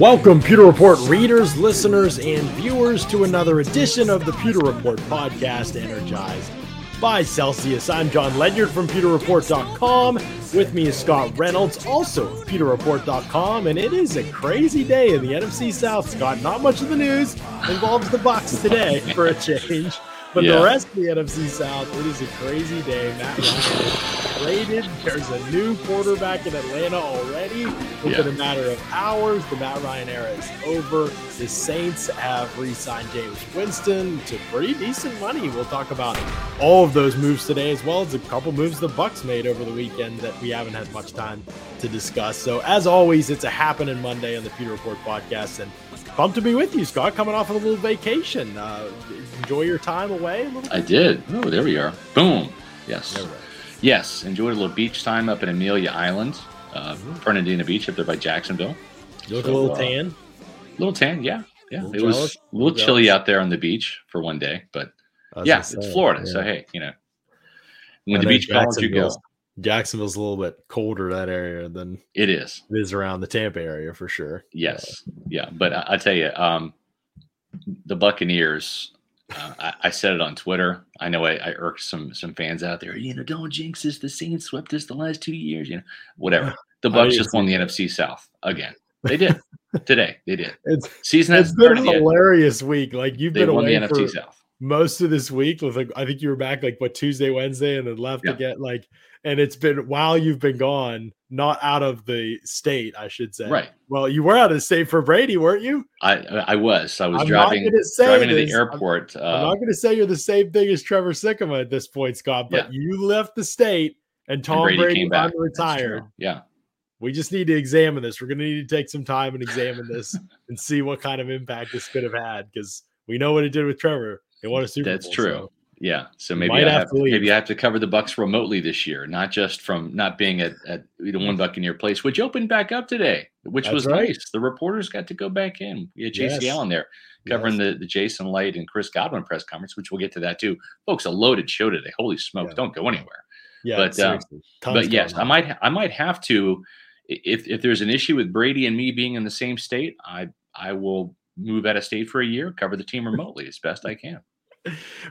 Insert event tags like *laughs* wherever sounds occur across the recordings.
Welcome, Pewter Report readers, listeners, and viewers, to another edition of the Pewter Report podcast, energized by Celsius. I'm John Ledyard from PewterReport.com. With me is Scott Reynolds, also PewterReport.com, and it is a crazy day in the NFC South. Scott, not much of the news involves the Bucks today for a change. But yeah. the rest of the NFC South, it is a crazy day. Matt Ryan traded. There's a new quarterback in Atlanta already. Within yeah. a matter of hours, the Matt Ryan era is over. The Saints have re-signed Jameis Winston to pretty decent money. We'll talk about all of those moves today, as well as a couple moves the Bucks made over the weekend that we haven't had much time to discuss. So, as always, it's a happening Monday on the Pewter Report podcast, and pumped to be with you, Scott. Coming off of a little vacation. Uh, enjoy your time away. I did. Oh, there we are. Boom. Yes. Yes. Enjoyed a little beach time up in Amelia Island, uh, mm-hmm. Fernandina Beach up there by Jacksonville. You look so, a little uh, tan. Little tan, yeah. Yeah. It was a little chilly out there on the beach for one day, but yeah, it's Florida. Yeah. So, hey, you know, when the beach calls, you go. Jacksonville's a little bit colder that area than it is. It is around the Tampa area for sure. Yes, uh, yeah, but I, I, tell you, um, the Buccaneers. Uh, I, I, said it on Twitter. I know I, I, irked some some fans out there. You know, don't jinx this. The Saints swept us the last two years. You know, whatever. *laughs* The Bucks just won the NFC South again. They did *laughs* today. They did. It's season. It's been a hilarious yet. week. Like you've they been away the NFC South most of this week. With like, I think you were back like what Tuesday, Wednesday, and then left yeah. again. Like and it's been while you've been gone, not out of the state, I should say. Right. Well, you were out of the state for Brady, weren't you? I I was. I was I'm driving driving to the airport. I'm, uh, I'm not going to say you're the same thing as Trevor Sikkema at this point, Scott, but yeah. you left the state and Tom and Brady, Brady retired. Yeah. We just need to examine this. We're going to need to take some time and examine this *laughs* and see what kind of impact this could have had because we know what it did with Trevor. They won a Super That's Bowl. True. So. Yeah, so maybe I have, have maybe I have to cover the Bucks remotely this year, not just from not being at, at the one Buccaneer place, which opened back up today, which That's was right. nice. The reporters got to go back in. We had JC yes. Allen there covering yes. the, the Jason Licht and Chris Godwin press conference, which we'll get to that too. Folks, a loaded show today. Holy smoke, yeah. don't go anywhere. Yeah, but uh, but yes, I might I might have to if if there's an issue with Brady and me being in the same state, I I will move out of state for a year, cover the team remotely as best I can.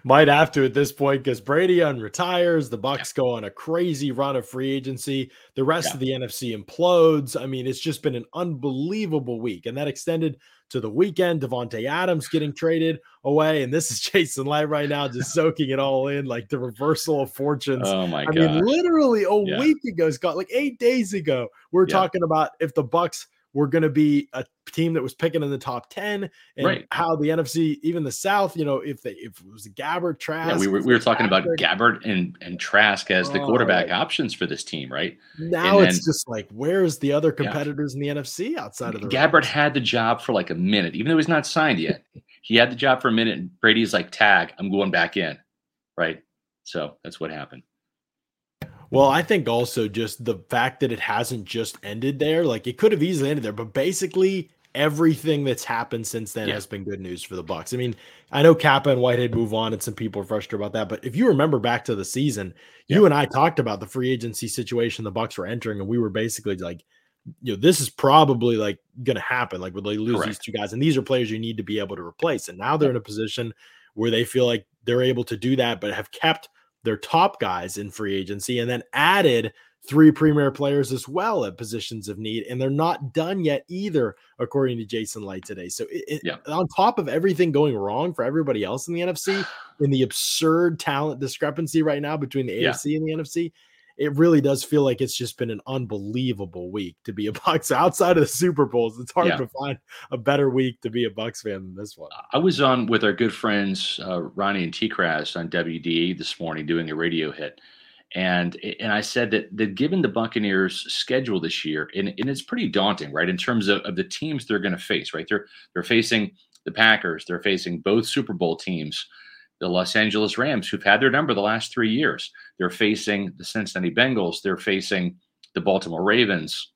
Might have to at this point because Brady unretires. The Bucks yeah. go on a crazy run of free agency. The rest yeah. of the NFC implodes. I mean, it's just been an unbelievable week, and that extended to the weekend. Davante Adams getting traded away, and this is *laughs* Jason Licht right now, just *laughs* soaking it all in, like the reversal of fortunes. Oh my god! I mean, literally a yeah. week ago, Scott, like eight days ago, we are talking about if the Bucks were going to be a team that was picking in the top 10 and right. how the NFC, even the South, you know, if they, if it was Gabbert, Trask. Yeah, we were, we were talking about Gabbert and, and Trask as the quarterback oh, options for this team, right? Now it's just like, where's the other competitors yeah. in the NFC outside of the Gabbert Rams? had the job for like a minute, even though he's not signed yet. *laughs* he had the job for a minute and Brady's like, tag, I'm going back in. Right. So that's what happened. Well, I think also just the fact that it hasn't just ended there, like it could have easily ended there, but basically everything that's happened since then yeah. has been good news for the Bucks. I mean, I know Cappa and Whitehead move on, and some people are frustrated about that. But if you remember back to the season, yeah. you and I talked about the free agency situation the Bucks were entering, and we were basically like, you know, this is probably like going to happen. Like, would they lose Correct. these two guys? And these are players you need to be able to replace. And now they're in a position where they feel like they're able to do that, but have kept their top guys in free agency and then added three premier players as well at positions of need. And they're not done yet either, according to Jason Licht today. So, it, yeah. on top of everything going wrong for everybody else in the NFC, *sighs* in the absurd talent discrepancy right now between the AFC yeah. and the NFC, it really does feel like it's just been an unbelievable week to be a *laughs* Bucks outside of the Super Bowls. It's hard yeah. to find a better week to be a Bucks fan than this one. I was on with our good friends uh, Ronnie and T Crass on WDE this morning doing a radio hit. And and I said that that given the Buccaneers' schedule this year, and, and it's pretty daunting, right? In terms of, of the teams they're going to face, right? They're they're facing the Packers, they're facing both Super Bowl teams the Los Angeles Rams, who've had their number the last three years. They're facing the Cincinnati Bengals. They're facing the Baltimore Ravens,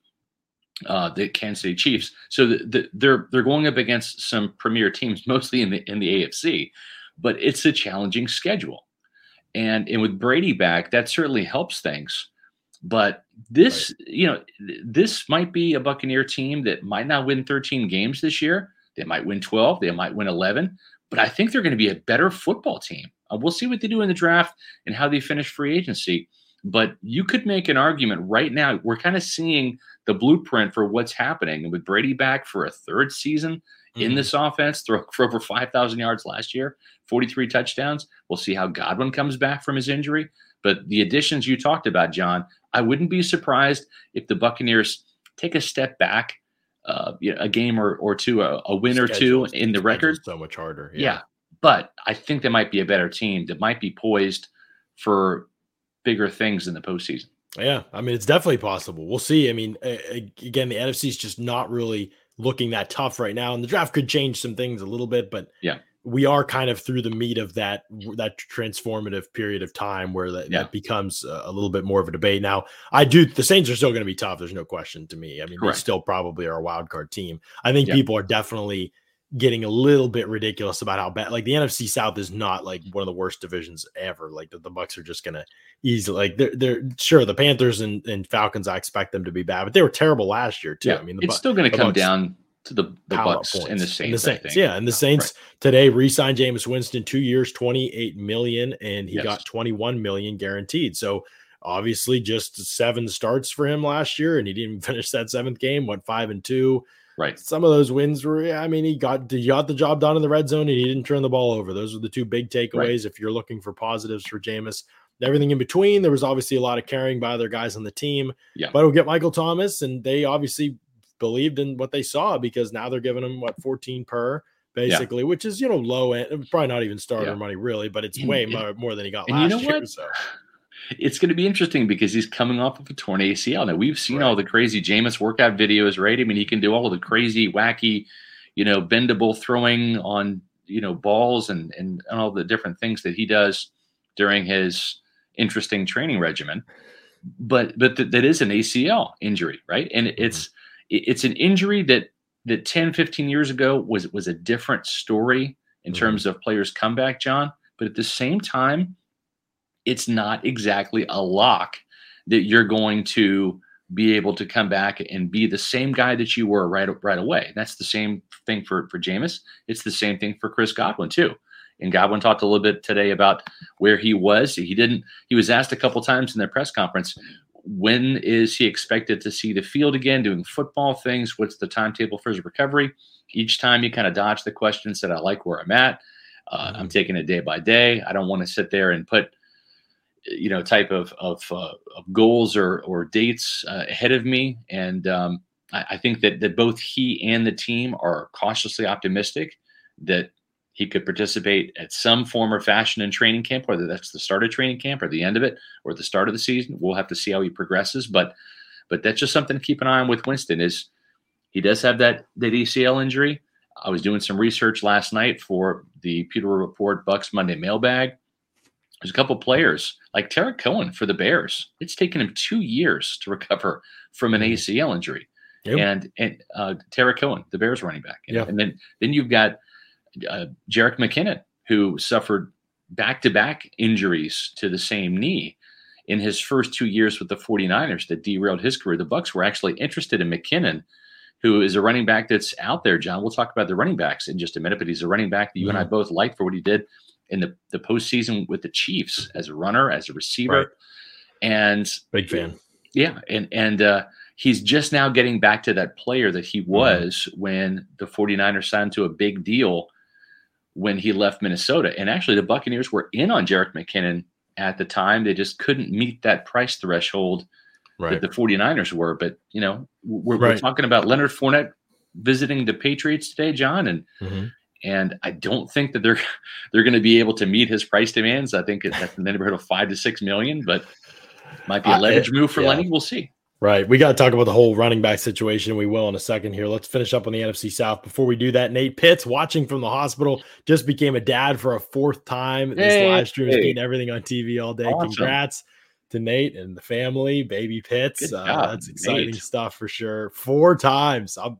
uh, the Kansas City Chiefs. So the, the, they're they're going up against some premier teams, *laughs* mostly in the in the AFC. But it's a challenging schedule, and and with Brady back, that certainly helps things. But this, right. you know, this might be a Buccaneer team that might not win 13 games this year. They might win 12, they might win 11, but I think they're going to be a better football team. Uh, we'll see what they do in the draft and how they finish free agency. But you could make an argument right now. We're kind of seeing the blueprint for what's happening. And with Brady back for a third season mm-hmm. in this offense, throw *laughs* for over 5,000 yards last year, 43 touchdowns. We'll see how Godwin comes back from his injury. But the additions you talked about, John, I wouldn't be surprised if the Buccaneers take a step back, uh, you know, a game or, or two, a, a win or two in the record. So much harder. Yeah. yeah. But I think they might be a better team that might be poised for bigger things in the postseason. Yeah, I mean it's definitely possible. We'll see. I mean, again, the NFC is just not really looking that tough right now, and the draft could change some things a little bit. But yeah, we are kind of through the meat of that that transformative period of time where that, yeah. that becomes a, a, little bit more of a debate. Now, I do the Saints are still going to be tough. There's no question to me. I mean, Correct. they still probably are a wild card team. I think yeah. people are definitely getting a little bit ridiculous about how bad like the NFC South is not like one of the worst divisions ever. Like the, the Bucks are just gonna easily like they're they're sure the Panthers and, and Falcons I expect them to be bad, but they were terrible last year too. Yeah, I mean it's still gonna come Bucks, down to the, the Bucks and the Saints. And the Saints. Yeah, and the Saints right. today re-signed Jameis Winston two years, 28 million, and he yes. got 21 million guaranteed. So obviously just seven starts for him last year, and he didn't *laughs* finish that seventh game, went five and two. Right. Some of those wins were, I mean, he got he got the job done in the red zone and he didn't turn the ball over. Those are the two big takeaways. Right. If you're looking for positives for Jameis, everything in between, there was obviously a lot of carrying by other guys on the team. Yeah. But we'll get Michael Thomas, and they obviously believed in what they saw because now they're giving him what 14 per basically, yeah. which is you know low end, probably not even starter yeah. money really, but it's way more, more than he got last you know year. What? So it's going to be interesting because he's coming off of a torn ACL. Now we've seen right. all the crazy Jameis workout videos, right? I mean, he can do all the crazy, wacky, you know, bendable throwing on you know balls and and, and all the different things that he does during his interesting training regimen. But but th- that is an ACL injury, right? And it's mm-hmm. It's an injury that that 10, 15 years ago was was a different story in mm-hmm. terms of players' comeback, John. But at the same time, it's not exactly a lock that you're going to be able to come back and be the same guy that you were right right away. That's the same thing for for Jameis. It's the same thing for Chris Godwin too. And Godwin talked a little bit today about where he was. He didn't. He was asked a couple times in their press conference, when is he expected to see the field again, doing football things? What's the timetable for his recovery? Each time he kind of dodged the question, said, "I like where I'm at. Uh, I'm mm-hmm. taking it day by day. I don't want to sit there and put." you know type of of, uh, of goals or or dates uh, ahead of me, and um, I, I, think that that both he and the team are cautiously optimistic that he could participate at some form or fashion in training camp, whether that's the start of training camp or the end of it or the start of the season. We'll have to see how he progresses, but but that's just something to keep an eye on with Winston. Is he does have that that ACL injury. I was doing some research last night for the Pewter Report Bucks Monday mailbag. There's a couple players like Tarik Cohen for the Bears. It's taken him two years to recover from an mm-hmm. ACL injury. Yep. And and uh, Tarik Cohen, the Bears running back. And, yeah. and then then you've got uh, Jerick McKinnon, who suffered back to back injuries to the same knee in his first two years with the 49ers that derailed his career. The Bucks were actually interested in McKinnon, who is a running back that's out there, John. We'll talk about the running backs in just a minute, but he's a running back that you mm-hmm. and I mm-hmm. both like for what he did in the, the postseason with the Chiefs as a runner, as a receiver. Right. And big fan. Yeah. And and uh, he's just now getting back to that player that he mm-hmm. was mm-hmm. when the 49ers signed to a big deal when he left Minnesota. And actually the Buccaneers were in on Jerick McKinnon at the time. They just couldn't meet that price threshold right. that the 49ers were. But you know, we're, right. we're talking about Leonard Fournette visiting the Patriots today, John, and mm-hmm and I don't think that they're *laughs* they're going to be able to meet his price demands. I think that's in the neighborhood of five to six million, but might be a *laughs* leverage move for yeah. Lenny. We'll see. Right. We got to talk about the whole running back situation. We will in a second here. Let's finish up on the NFC South. Before we do that, Nate Pitts, watching from the hospital, just became a dad for a fourth time. This live stream is getting everything on TV all day. Awesome. Congrats to Nate and the family, baby Pitts. Uh, that's exciting Nate. stuff for sure. Four times. I'm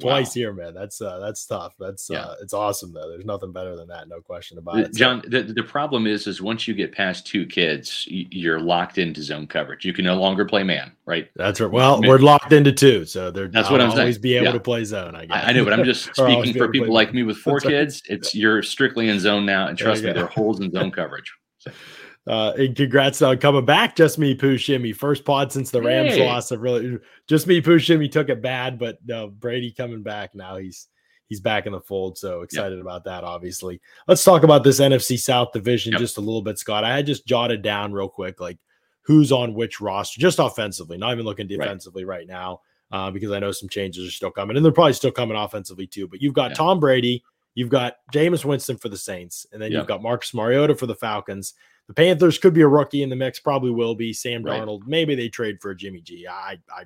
twice wow. here, man. That's uh, that's tough. That's yeah. uh, it's awesome though. There's nothing better than that, no question about it. John, the, the problem is, is once you get past two kids, you're locked into zone coverage. You can no longer play man, right? That's right. Well, we're locked into two, so they're that's what I'm always saying. Be able yeah. to play zone. I guess. I know, but I'm just *laughs* speaking for people like me with four kids. It's you're strictly in zone now, and trust me, there are holes in zone coverage. So. *laughs* Uh, and congrats on coming back. Just me, Pooh Shimmy. First pod since the Rams hey. lost. really just me, Pooh Shimmy took it bad, but no, Brady coming back now. He's he's back in the fold. So excited yep. about that, obviously. Let's talk about this NFC South division yep. just a little bit, Scott. I had just jotted down real quick, like who's on which roster, just offensively, not even looking defensively right, right now, uh, because I know some changes are still coming, and they're probably still coming offensively too. But you've got yeah. Tom Brady, you've got Jameis Winston for the Saints, and then yep. you've got Marcus Mariota for the Falcons. The Panthers could be a rookie in the mix, probably will be. Sam right. Darnold, maybe they trade for Jimmy G. I, I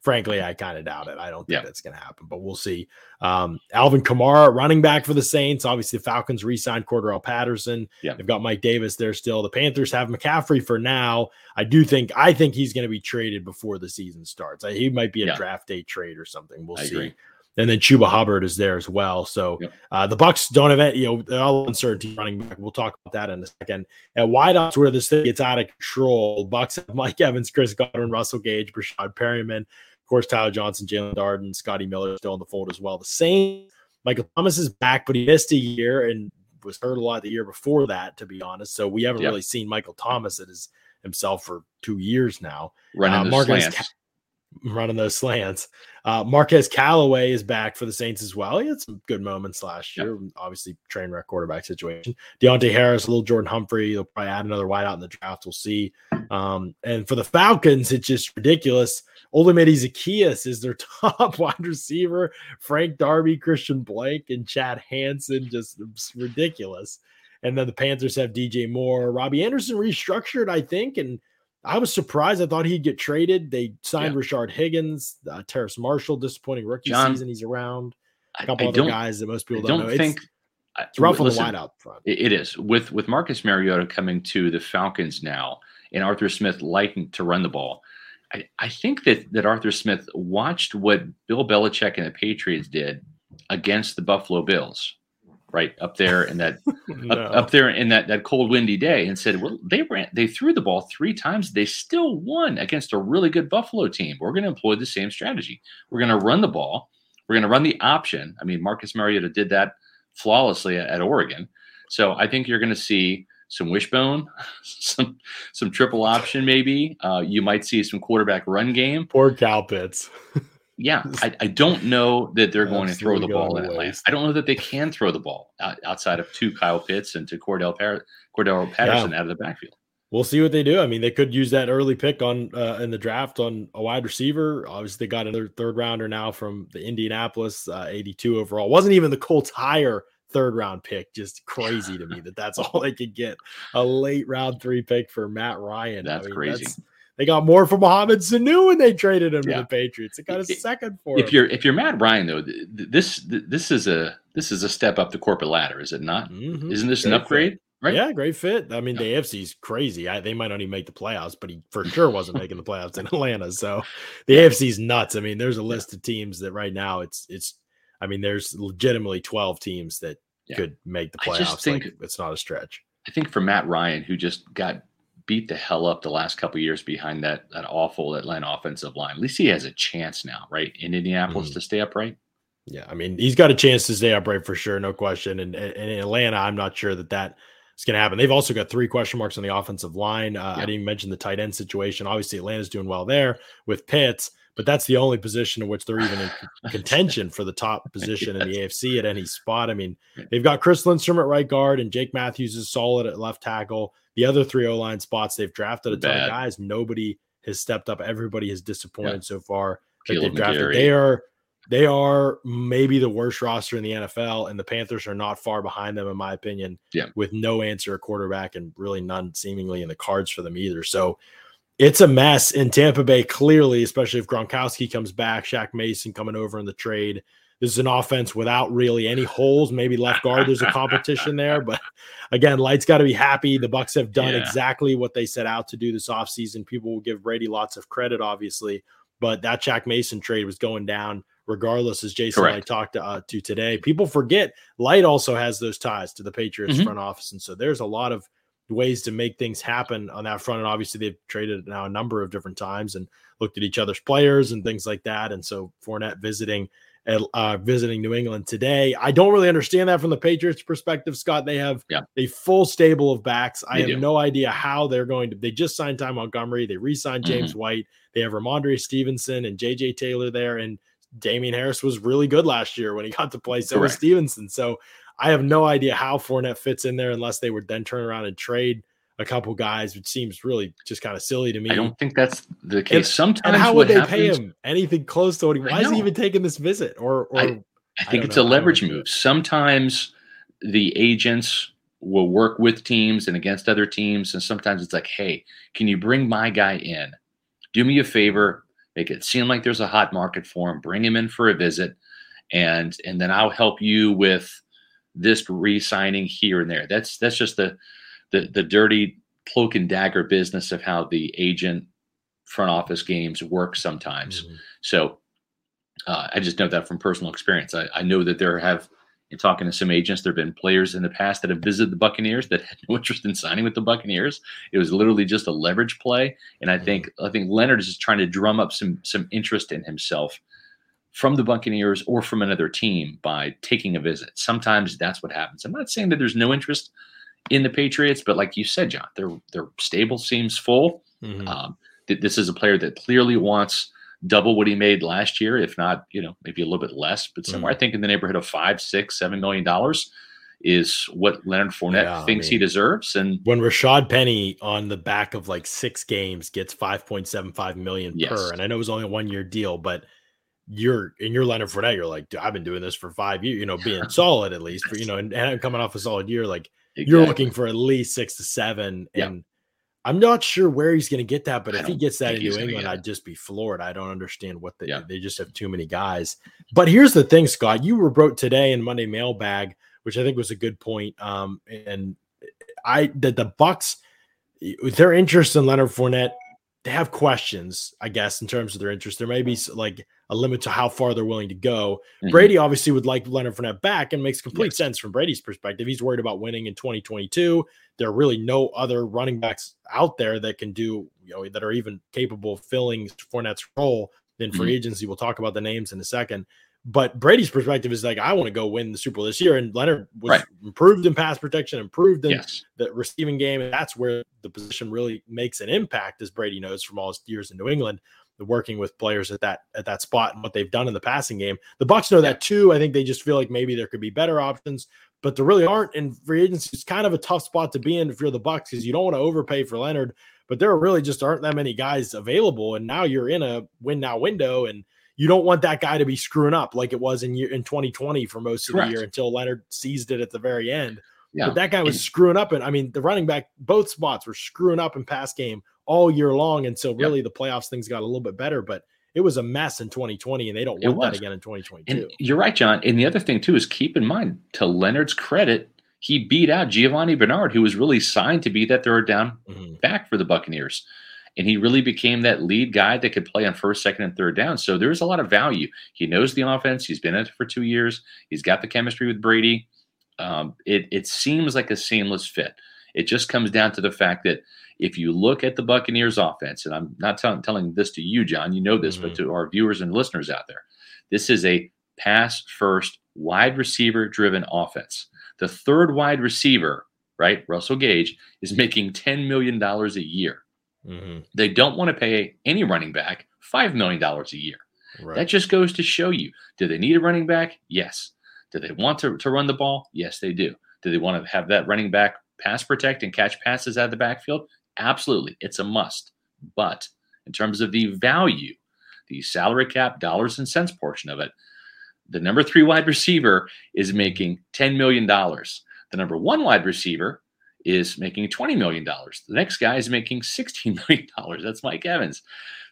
frankly, I kind of doubt it. I don't think yeah. that's going to happen, but we'll see. Um, Alvin Kamara, running back for the Saints. Obviously, the Falcons re-signed Cordarrelle Patterson. Yeah. They've got Mike Davis there still. The Panthers have McCaffrey for now. I do think I think he's going to be traded before the season starts. He might be a yeah. draft day trade or something. We'll I see. Agree and then Chuba Hubbard is there as well. So yep. uh, the Bucks don't have any, you know, all uncertainty running back. We'll talk about that in a second. At wideouts, where this thing gets out of control, Bucks have Mike Evans, Chris Godwin, Russell Gage, Breshad Perriman, of course, Tyler Johnson, Jaelon Darden, Scotty Miller still in the fold as well. The Saints. Michael Thomas is back, but he missed a year and was hurt a lot the year before that, to be honest. So we haven't yep. really seen Michael Thomas at his himself for two years now. Running uh, the Marcus, slants running those *laughs* slants. Uh, Marquez Callaway is back for the Saints as well. He had some good moments last year. Yep. Obviously, train wreck quarterback situation. Deonte Harris, a little Jordan Humphrey. They'll probably add another wideout in the draft. We'll see. Um, and for the Falcons, it's just ridiculous. Olamide Zaccheaus is their *laughs* top wide receiver. Frank Darby, Christian Blake, and Chad Hansen. Just ridiculous. And then the Panthers have DJ Moore. Robbie Anderson restructured, I think, and I was surprised. I thought he'd get traded. They signed yeah. Rashard Higgins, uh, Terrace Marshall, disappointing rookie John, season. He's around. A couple I, I other guys that most people don't, don't, know. Think, it's, it's rough listen, on the wideout front. It is with with Marcus Mariota coming to the Falcons now, and Arthur Smith liking to run the ball. I, I think that that Arthur Smith watched what Bill Belichick and the Patriots did against the Buffalo Bills right up there in that no. *laughs* up, up, there in that that cold windy day and said well they ran they threw the ball three times. They still won against a really good buffalo team. We're going to employ the same strategy. We're going to run the ball. We're going to run the option. I mean marcus mariota did that flawlessly at, at oregon. So i think you're going to see some wishbone *laughs* some some triple option maybe. Uh, you might see some quarterback run game. Poor kyle pitts *laughs* yeah, I, I, don't know that they're going to throw the ball in Atlanta. I don't know that they can throw the ball outside of two Kyle Pitts and to Cordell, Par- Cordell Patterson yeah. out of the backfield. We'll see what they do. I mean, they could use that early pick on uh, in the draft on a wide receiver. Obviously, they got another third rounder now from the Indianapolis, uh, 82 overall. Wasn't even the Colts higher third round pick. Just crazy to me that that's *laughs* all they could get. A late round three pick for Matt Ryan. That's I mean, crazy. That's, they got more for Mohamed Sanu when they traded him yeah. to the Patriots. They got a second for if him. you're if you're Matt Ryan though, this this is a this is a step up the corporate ladder, is it not? Mm-hmm. Isn't this great an upgrade? Fit. Right? Yeah, great fit. I mean, yeah. the AFC's crazy. I, they might not even make the playoffs, but he for sure wasn't making the playoffs in Atlanta. So the yeah. AFC's nuts. I mean, there's a list of teams that right now it's it's. I mean, there's legitimately 12 teams that could make the playoffs. I just think like, it's not a stretch. I think for Matt Ryan, who just got beat the hell up the last couple years behind that that awful Atlanta offensive line. At least he has a chance now, right, in Indianapolis mm-hmm. to stay upright. Yeah, I mean, he's got a chance to stay upright for sure, no question. And, and in Atlanta, I'm not sure that that is going to happen. They've also got three question marks on the offensive line. Uh, I didn't even mention the tight end situation. Obviously, Atlanta's doing well there with Pitts, but that's the only position in which they're even in *laughs* contention for the top position in the AFC at any spot. I mean, they've got Chris Lindstrom at right guard, and Jake Matthews is solid at left tackle. The other three O line spots, they've drafted a ton of guys. Nobody has stepped up. Everybody has disappointed yeah. so far that they've drafted. McGary. They are they are maybe the worst roster in the NFL, and the Panthers are not far behind them, in my opinion. Yeah. With no answer quarterback and really none seemingly in the cards for them either. So it's a mess in Tampa Bay, clearly, especially if Gronkowski comes back, Shaq Mason coming over in the trade. This is an offense without really any holes. Maybe left guard, there's a competition there. But again, Licht's got to be happy. The Bucks have done yeah. exactly what they set out to do this offseason. People will give Brady lots of credit, obviously, but that Shaq Mason trade was going down regardless, as Jason and I talked to, uh, to today. People forget Light also has those ties to the Patriots mm-hmm. front office. And so there's a lot of ways to make things happen on that front. And obviously, they've traded now a number of different times and looked at each other's players and things like that. And so Fournette visiting uh, visiting New England today. I don't really understand that from the Patriots' perspective, Scott. They have yeah. a full stable of backs. I have do. no idea how they're going to. They just signed Ty Montgomery. They re-signed James mm-hmm. White. They have Rhamondre Stevenson and J.J. Taylor there, and Damien Harris was really good last year when he got to play. So was Stevenson. So I have no idea how Fournette fits in there unless they would then turn around and trade a couple guys, which seems really just kind of silly to me. I don't think that's the case. And, Sometimes, and how would they happens, pay him anything close to what he? Why is he even taking this visit? Or, or I, I think I it's know. a leverage move. Sometimes the agents will work with teams and against other teams, and sometimes it's like, hey, can you bring my guy in? Do me a favor, make it seem like there's a hot market for him. Bring him in for a visit, and and then I'll help you with this re-signing here and there. That's that's just the the the dirty cloak and dagger business of how the agent front office games work sometimes. Mm-hmm. So uh, I just know that from personal experience. I, I know that there have, in talking to some agents, there have been players in the past that have visited the Buccaneers that had *laughs* no interest in signing with the Buccaneers. It was literally just a leverage play, and I mm-hmm. think I think Leonard is just trying to drum up some some interest in himself from the Buccaneers or from another team by taking a visit. Sometimes that's what happens. I'm not saying that there's no interest in the Patriots, but like you said, John, their their stable seems full. Mm-hmm. Um, th- this is a player that clearly wants double what he made last year, if not, you know, maybe a little bit less, but somewhere mm-hmm. I think in the neighborhood of five, six, seven million dollars is what Leonard Fournette yeah, thinks I mean, he deserves. And when Rashaad Penny on the back of like six games gets 5.75 million yes. per, and I know it was only a one year deal, but you're in your Leonard Fournette, you're like, I've been doing this for five years, you know, being *laughs* solid at least, for, you know, and, and coming off a solid year, like Exactly. You're looking for at least six to seven. And I'm not sure where he's going to get that, but if he gets that in New England, I'd just be floored. I don't understand what they yeah. they just have too many guys. But here's the thing, Scott. You were wrote today in Monday Mailbag, which I think was a good point. Um, and I that the Bucks, their interest in Leonard Fournette, they have questions, I guess, in terms of their interest. There may be like a limit to how far they're willing to go. Mm-hmm. Brady obviously would like Leonard Fournette back and makes complete yes. sense from Brady's perspective. He's worried about winning in 2022. There are really no other running backs out there that can do, you know, that are even capable of filling Fournette's role in free mm-hmm. agency. We'll talk about the names in a second. But Brady's perspective is like, I want to go win the Super Bowl this year. And Leonard was right. improved in pass protection, improved in yes. the receiving game. And that's where the position really makes an impact, as Brady knows from all his years in New England working with players at that at that spot and what they've done in the passing game. The Bucks know that too. I think they just feel like maybe there could be better options, but there really aren't. And free agency is kind of a tough spot to be in if you're the Bucks because you don't want to overpay for Leonard, but there really just aren't that many guys available. And now you're in a win now window, and you don't want that guy to be screwing up like it was in year in 2020 for most of Correct. the year until Leonard seized it at the very end. Yeah. But that guy was and, screwing up, and I mean the running back both spots were screwing up in pass game all year long. And so really yep. the playoffs things got a little bit better, but it was a mess in 2020 and they don't want that again in 2022. And you're right, John. And the other thing too is keep in mind to Leonard's credit, he beat out Giovani Bernard, who was really signed to be that third down mm-hmm. back for the Buccaneers. And he really became that lead guy that could play on first, second, and third down. So there's a lot of value. He knows the offense. He's been in it for two years. He's got the chemistry with Brady. Um, it, it seems like a seamless fit. It just comes down to the fact that if you look at the Buccaneers offense, and I'm not t- telling this to you, John, you know this, mm-hmm. but to our viewers and listeners out there, this is a pass first, wide receiver driven offense. The third wide receiver, right, Russell Gage, is making $10 million a year. Mm-hmm. They don't want to pay any running back $5 million a year. Right. That just goes to show you do they need a running back? Yes. Do they want to, to run the ball? Yes, they do. Do they want to have that running back pass protect and catch passes out of the backfield? Absolutely, it's a must. But in terms of the value, the salary cap dollars and cents portion of it, the number three wide receiver is making $10 million. The number one wide receiver is making $20 million. The next guy is making $16 *laughs* million. That's Mike Evans.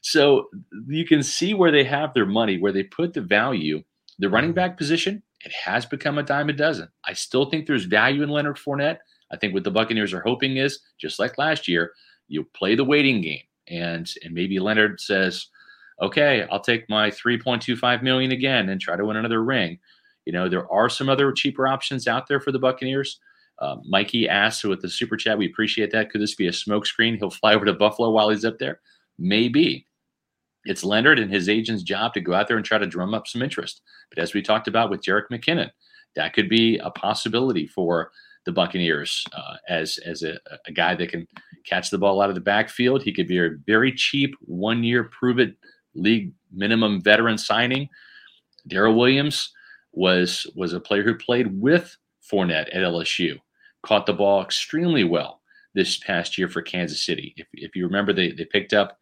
So you can see where they have their money, where they put the value. The running back position, it has become a dime a dozen. I still think there's value in Leonard Fournette. I think what the Buccaneers are hoping is just like last year, you play the waiting game, and and maybe Leonard says, okay, I'll take my 3.25 million again and try to win another ring. You know, there are some other cheaper options out there for the Buccaneers. Uh, Mikey asked with the super chat, we appreciate that. Could this be a smokescreen? He'll fly over to Buffalo while he's up there. Maybe. It's Leonard and his agent's job to go out there and try to drum up some interest. But as we talked about with Jerick McKinnon, that could be a possibility for the Buccaneers uh, as as a, a, guy that can catch the ball out of the backfield. He could be a very cheap one year prove it league minimum veteran signing. Darrel Williams was was a player who played with Fournette at LSU, caught the ball extremely well this past year for Kansas City. If, if you remember, they, they picked up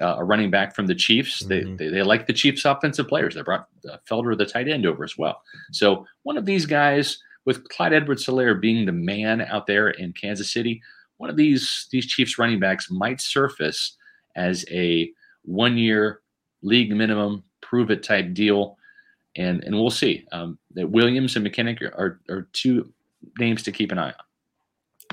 uh, a running back from the Chiefs. Mm-hmm. They, they, they like the Chiefs' offensive players. They brought uh, Felder, the tight end, over as well. So one of these guys, with Clyde edwards helaire being the man out there in Kansas City, one of these these Chiefs running backs might surface as a one-year league minimum prove it type deal, and and we'll see. Um, that Williams and McKinnon are are two names to keep an eye on.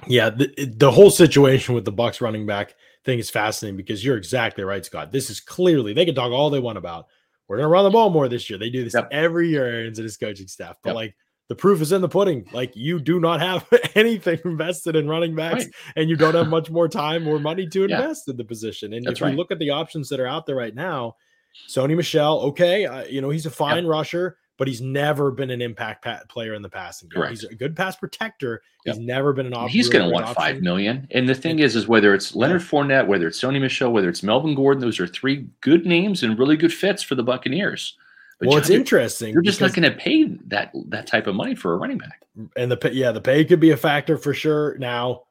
Yeah, the, the whole situation with the Bucks running back thing is fascinating because you're exactly right, Scott. This is clearly they can talk all they want about. We're gonna run the ball more this year. They do this yep. every year, Arians and his coaching staff. But yep. like the proof is in the pudding. Like you do not have *laughs* anything invested in running backs, right. and you don't have much more time or money to *laughs* invest yeah. in the position. And That's if right. you look at the options that are out there right now, Sony Michel, okay, uh, you know he's a fine yep. rusher but he's never been an impact player in the passing game. Correct. He's a good pass protector. Yep. He's never been an option. He's going to want option. five million. And the thing is, is whether it's Leonard Fournette, whether it's Sony Michel, whether it's Melvin Gordon, those are three good names and really good fits for the Buccaneers. But well, it's interesting. You're just not going to pay that that type of money for a running back. And the yeah, the pay could be a factor for sure. Now,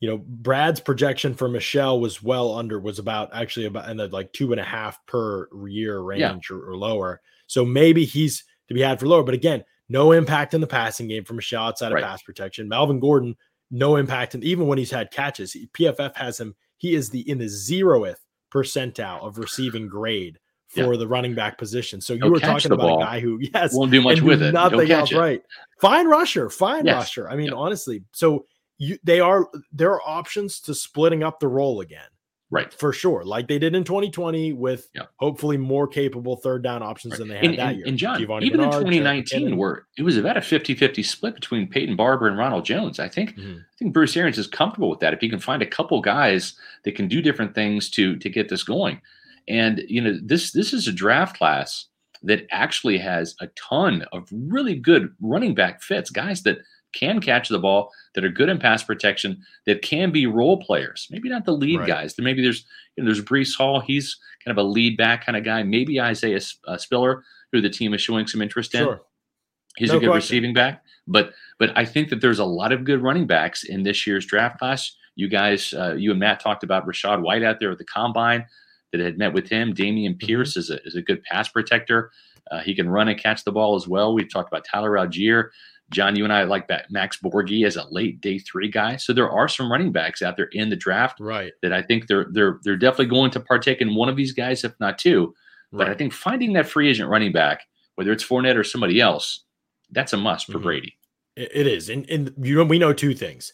you know, Brad's projection for Michel was well under was about actually about in the like two and a half per year range yeah. or, or lower. So maybe he's to be had for lower. But again, no impact in the passing game from Michel outside of right. pass protection. Melvin Gordon, no impact, and even when he's had catches, PFF has him. He is the in the zeroth percentile of receiving grade for yeah. the running back position. So you were talking about a guy who *laughs* yes won't do much with it. Nothing else, it. right? Fine rusher, fine yes. rusher. I mean, honestly, so you they are there are options to splitting up the role again. Right. For sure. Like they did in 2020 with yeah. hopefully more capable third down options right. than they had and, that and, year. And John, Giovani even Bernard, in 2019, where it was about a 50-50 split between Peyton Barber and Ronald Jones. I think mm-hmm. I think Bruce Arians is comfortable with that. If he can find a couple guys that can do different things to to get this going. And you know, this this is a draft class that actually has a ton of really good running back fits, guys that can catch the ball, that are good in pass protection, that can be role players. Maybe not the lead right. guys. Maybe there's you know, there's Breece Hall. He's kind of a lead back kind of guy. Maybe Isaiah uh, Spiller, who the team is showing some interest in. Sure. He's no a good question. receiving back. But but I think that there's a lot of good running backs in this year's draft class. You guys, uh, you and Matt talked about Rachaad White out there at the combine that had met with him. Dameon mm-hmm. Pierce mm-hmm. is, a, is a good pass protector. Uh, he can run and catch the ball as well. We've talked about Tyler Allgeier. John, you and I like that Max Borghi as a late day three guy. So there are some running backs out there in the draft, right? That I think they're they're they're definitely going to partake in one of these guys, if not two. But I think finding that free agent running back, whether it's Fournette or somebody else, that's a must for mm-hmm. Brady. It is, and and you know we know two things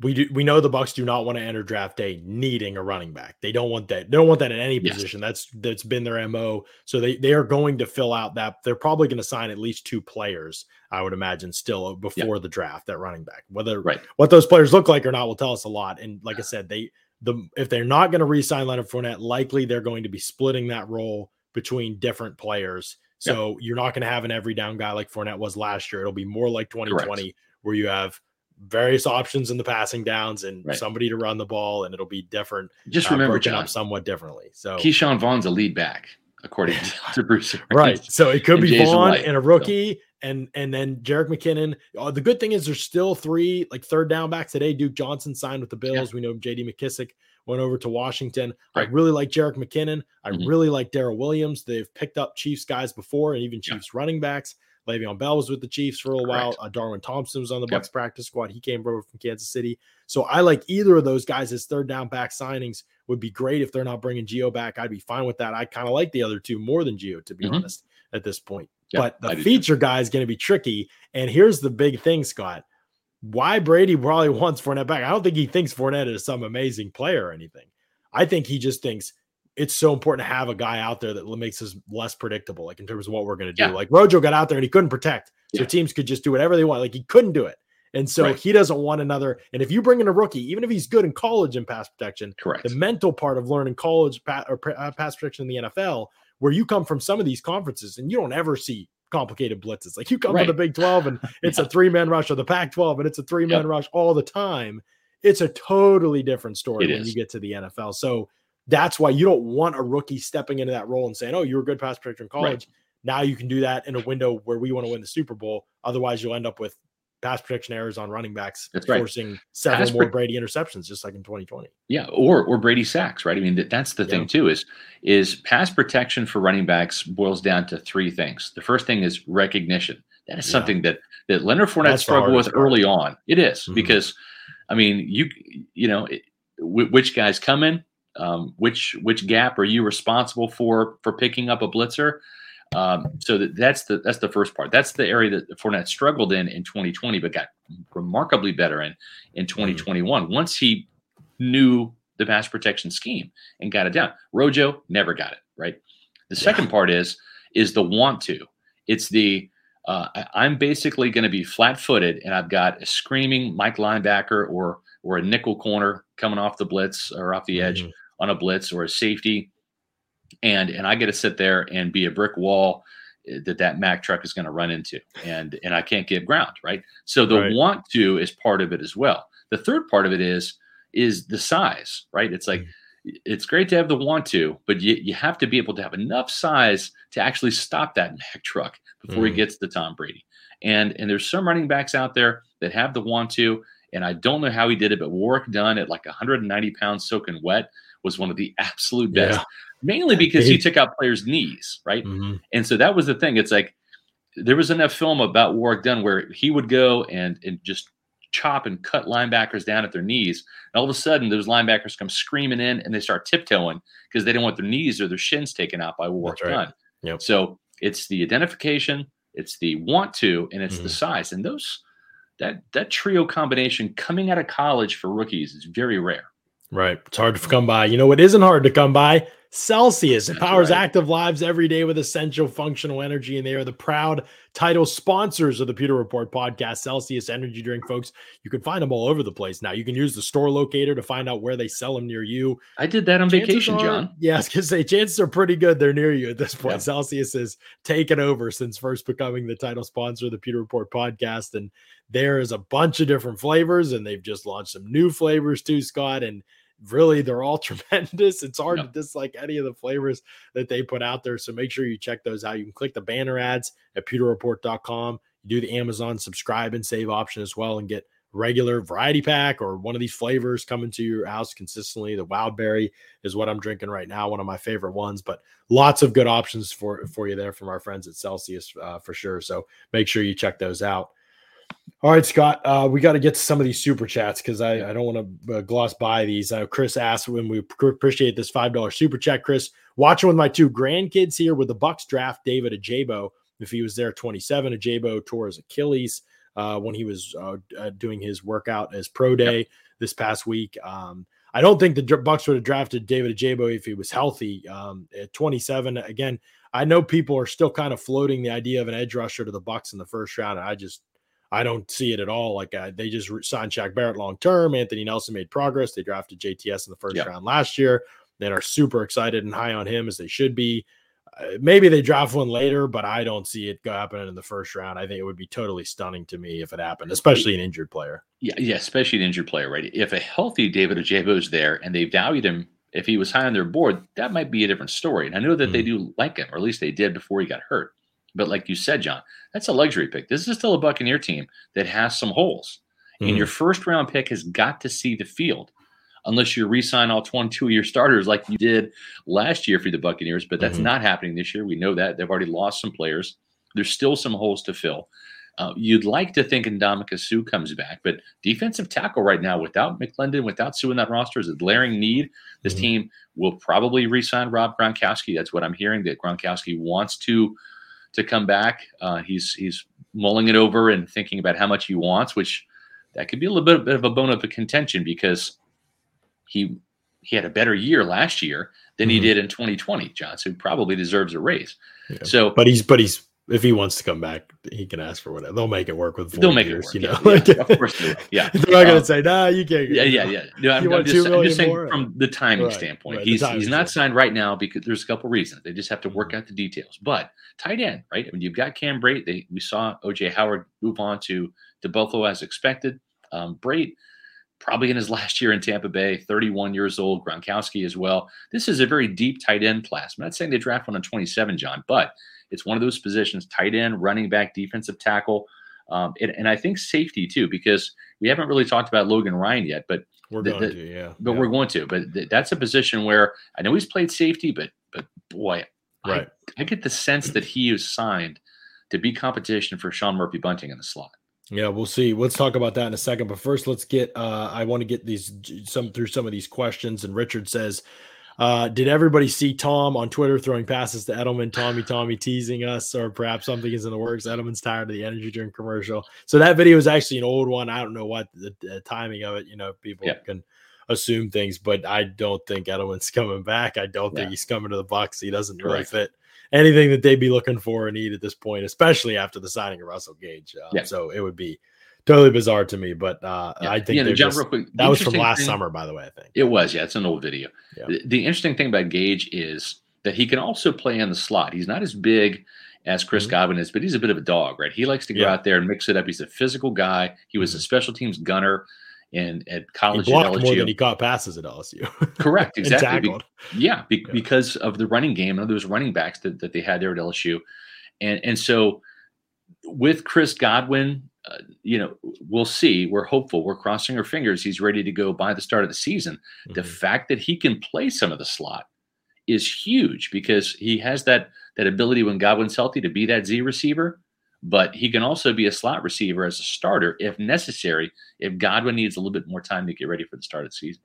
we do we know the Bucks do not want to enter draft day needing a running back. They don't want that. They don't want that in any position. Yes. That's that's been their MO. So they they are going to fill out that they're probably going to sign at least two players, I would imagine, still uh, before yeah. the draft that running back. Whether right. what those players look like or not will tell us a lot. And like I said, they the if they're not going to re-sign Leonard Fournette, likely they're going to be splitting that role between different players. So you're not going to have an every down guy like Fournette was last year. It'll be more like 2020 Correct. where you have various options in the passing downs and right. somebody to run the ball, and it'll be different. Just uh, remember, John, up somewhat differently. So Ke'Shawn Vaughn's a lead back, according *laughs* to Bruce. right. So it could be Vaughn White, and a rookie. So. And and then Jerick McKinnon. Uh, the good thing is there's still three like third down backs today. Duke Johnson signed with the Bills. Yeah. We know J.D. McKissic went over to Washington. Right. I really like Jerick McKinnon. I mm-hmm. really like Darrel Williams. They've picked up Chiefs guys before and even Chiefs yeah. running backs. Le'Veon Bell was with the Chiefs for a Correct. while. Uh, Darwin Thompson was on the Bucks yep. practice squad. He came over from Kansas City. So I like either of those guys as third down back signings. Would be great if they're not bringing Geo back. I'd be fine with that. I kind of like the other two more than Geo, to be mm-hmm. honest, at this point. Yep, but the feature too. guy is going to be tricky. And here's the big thing, Scott. Why Brady probably *laughs* wants Fournette back? I don't think he thinks Fournette is some amazing player or anything. I think he just thinks it's so important to have a guy out there that makes us less predictable, like in terms of what we're going to do. Yeah. Like Rojo got out there and he couldn't protect, so Yeah. teams could just do whatever they want. Like he couldn't do it, and so Right. he doesn't want another. And if you bring in a rookie, even if he's good in college in pass protection, Correct. the mental part of learning college pa- or uh, pass protection in the NFL, where you come from some of these conferences and you don't ever see complicated blitzes. Like you come Right. from the Big 12 and *laughs* it's a three man rush or the Pac 12 and it's a three man Yep. rush all the time. It's a totally different story It when is. you get to the NFL. So that's why you don't want a rookie stepping into that role and saying, Oh, you were a good pass protector in college. Now you can do that in a window where we want to win the Super Bowl. Otherwise, you'll end up with pass protection errors on running backs, That's right. forcing several Pass more pro- Brady interceptions, just like in 2020. Yeah, or or Brady sacks, right? I mean, that, that's the Yeah. thing too. Is is pass protection for running backs boils down to three things. The first thing is recognition. That is Yeah. something that that Leonard Fournette That's struggled with early on. It is, Mhm. because, I mean, you you know, it- wh- which guys come in, um, which which gap are you responsible for for picking up a blitzer? Um, so that, that's the that's the first part. That's the area that Fournette struggled in in 2020, but got remarkably better in in 2021. Once he knew the pass protection scheme and got it down. Rojo never got it right. The second part is is the want to. It's the uh, I- I'm basically going to be flat footed, and I've got a screaming Mike linebacker or or a nickel corner coming off the blitz or off the edge Mhm. On a blitz or a safety, and and I get to sit there and be a brick wall that that Mack truck is going to run into, and and I can't give ground, right? So the Right. want to is part of it as well. The third part of it is is the size, right? It's like it's great to have the want to, but you, you have to be able to have enough size to actually stop that *laughs* Mack truck before he Mhm. gets to Tom Brady. And and there's some running backs out there that have the want to, and I don't know how he did it, but Warrick Dunn at like 190 pounds soaking wet was one of the absolute best, Yeah. mainly because he took out players' knees, right? Mhm. And so that was the thing. It's like there was enough film about Warrick Dunn where he would go and and just chop and cut linebackers down at their knees. And all of a sudden, those linebackers come screaming in and they start tiptoeing because they don't want their knees or their shins taken out by Warrick That's right. Dunn. Yep. So it's the identification, it's the want to, and it's the Mhm. size. And those that that trio combination coming out of college for rookies is very rare. Right. It's hard to come by. You know what isn't hard to come by? Celsius. That's powers right. active lives every day with essential functional energy, and they are the proud title sponsors of the Pewter Report podcast. Celsius energy drink, folks. You can find them all over the place now. You can use the store locator to find out where they sell them near you. I did that on Chances vacation, are- John. Yeah, I was gonna say chances are pretty good they're near you at this point. Yep. Celsius has taken over since first becoming the title sponsor of the Pewter Report podcast, and there is a bunch of different flavors, and they've just launched some new flavors too, Scott. And really, they're all *laughs* tremendous. It's hard Yep. to dislike any of the flavors that they put out there. So make sure you check those out. You can click the banner ads at pewterreport.com. You do the Amazon subscribe and save option as well, and get regular variety pack or one of these flavors coming to your house consistently. The wild berry is what I'm drinking right now, one of my favorite ones. But lots of good options for for you there from our friends at Celsius uh, for sure. So make sure you check those out. All right, Scott, uh, we got to get to some of these super chats because I, I don't want to uh, gloss by these. Uh, Chris asked when we appreciate this five dollar super chat. Chris, watching with my two grandkids here with the Bucks draft David Ojabo. If he was there, at 27, Ojabo tore his Achilles uh, when he was uh, uh, doing his workout as pro day this past week. Um, I don't think the Bucks would have drafted David Ojabo if he was healthy. Um, at 27, again, I know people are still kind of floating the idea of an edge rusher to the Bucks in the first round. I just I don't see it at all. Like uh, they just signed Shaq Barrett long term. Anthony Nelson made progress. They drafted JTS in the first Yeah. round last year. Then are super excited and high on him as they should be. Uh, maybe they draft one later, but I don't see it go happening in the first round. I think it would be totally stunning to me if it happened, especially an injured player. Yeah, yeah, especially an injured player, right? If a healthy David Ojabo is there and they valued him, if he was high on their board, that might be a different story. And I know that they do like him, or at least they did before he got hurt. But like you said, John, that's a luxury pick. This is still a Buccaneer team that has some holes. And your first round pick has got to see the field, unless you re-sign all 22 of your starters like you did last year for the Buccaneers. But that's Mhm. not happening this year. We know that they've already lost some players. There's still some holes to fill. Uh, you'd like to think Ndamukong Suh comes back, but defensive tackle right now without McLendon, without Suh in that roster is a glaring need. This Mhm. team will probably re-sign Rob Gronkowski. That's what I'm hearing. That Gronkowski wants to to come back. Uh, he's he's mulling it over and thinking about how much he wants, which that could be a little bit, bit of a bone of a contention because he he had a better year last year than mm-hmm. he did in 2020, John. So he probably deserves a raise. Yeah. So, but he's but he's if he wants to come back, he can ask for whatever. They'll make it work with. They'll make years, it work. You know, yeah, yeah, of course They yeah, *laughs* they're not um, going to say, "Nah, you can't." Yeah, yeah, yeah. No, I'm, I'm, just, I'm just, saying more? from the timing right, standpoint, right, he's he's not signed right now because there's a couple reasons. They just have to work mm-hmm. out the details. But tight end, right? I mean, you've got Cam Brate. They we saw OJ Howard move on to to Buffalo as expected. Um, Brate probably in his last year in Tampa Bay, 31 years old, Gronkowski as well. This is a very deep tight end class. I'm not saying they draft one on 27, John, but it's one of those positions tight end, running back, defensive tackle. Um, and, and, I think safety too, because we haven't really talked about Logan Ryan yet, but we're the, going the, to, yeah. But yeah. we're going to. But th- that's a position where I know he's played safety, but but boy, right. I, I get the sense that he is signed to be competition for Sean Murphy Bunting in the slot. Yeah, we'll see. Let's talk about that in a second. But first, let's get. Uh, I want to get these some through some of these questions. And Richard says, uh, "Did everybody see Tom on Twitter throwing passes to Edelman? Tommy, Tommy teasing us, or perhaps something is in the works. Edelman's tired of the energy drink commercial. So that video is actually an old one. I don't know what the, the timing of it. You know, people yeah. can." assume things, but I don't think Edelman's *laughs* coming back. I don't yeah. think he's coming to the Bucs. He doesn't really fit anything that they'd be looking for and need at this point, especially after the signing of Russell Gage. Um, yeah. So it would be totally bizarre to me, but uh, yeah. I think yeah, just, real quick, that was from last thing, summer, by the way. I think it was. Yeah, it's an old video. Yeah. The, the, interesting thing about Gage is that he can also play in the slot. He's not as big as Chris mm-hmm. Godwin is, but he's a bit of a dog, right? He likes to go yeah. out there and mix it up. He's a physical guy. He was a mm-hmm. special teams gunner in at college. He blocked more than he caught passes at LSU. Correct, *laughs* exactly. Be, yeah, be, yeah, because of the running game and those running backs that, that they had there at LSU, and and so with Chris Godwin, uh, you know, we'll see. We're hopeful. We're crossing our fingers. He's ready to go by the start of the season. Mm-hmm. The fact that he can play some of the slot is huge because he has that that ability when Godwin's healthy to be that Z receiver but he can also be a slot receiver as a starter if necessary, if Godwin needs a little bit more time to get ready for the start of the season.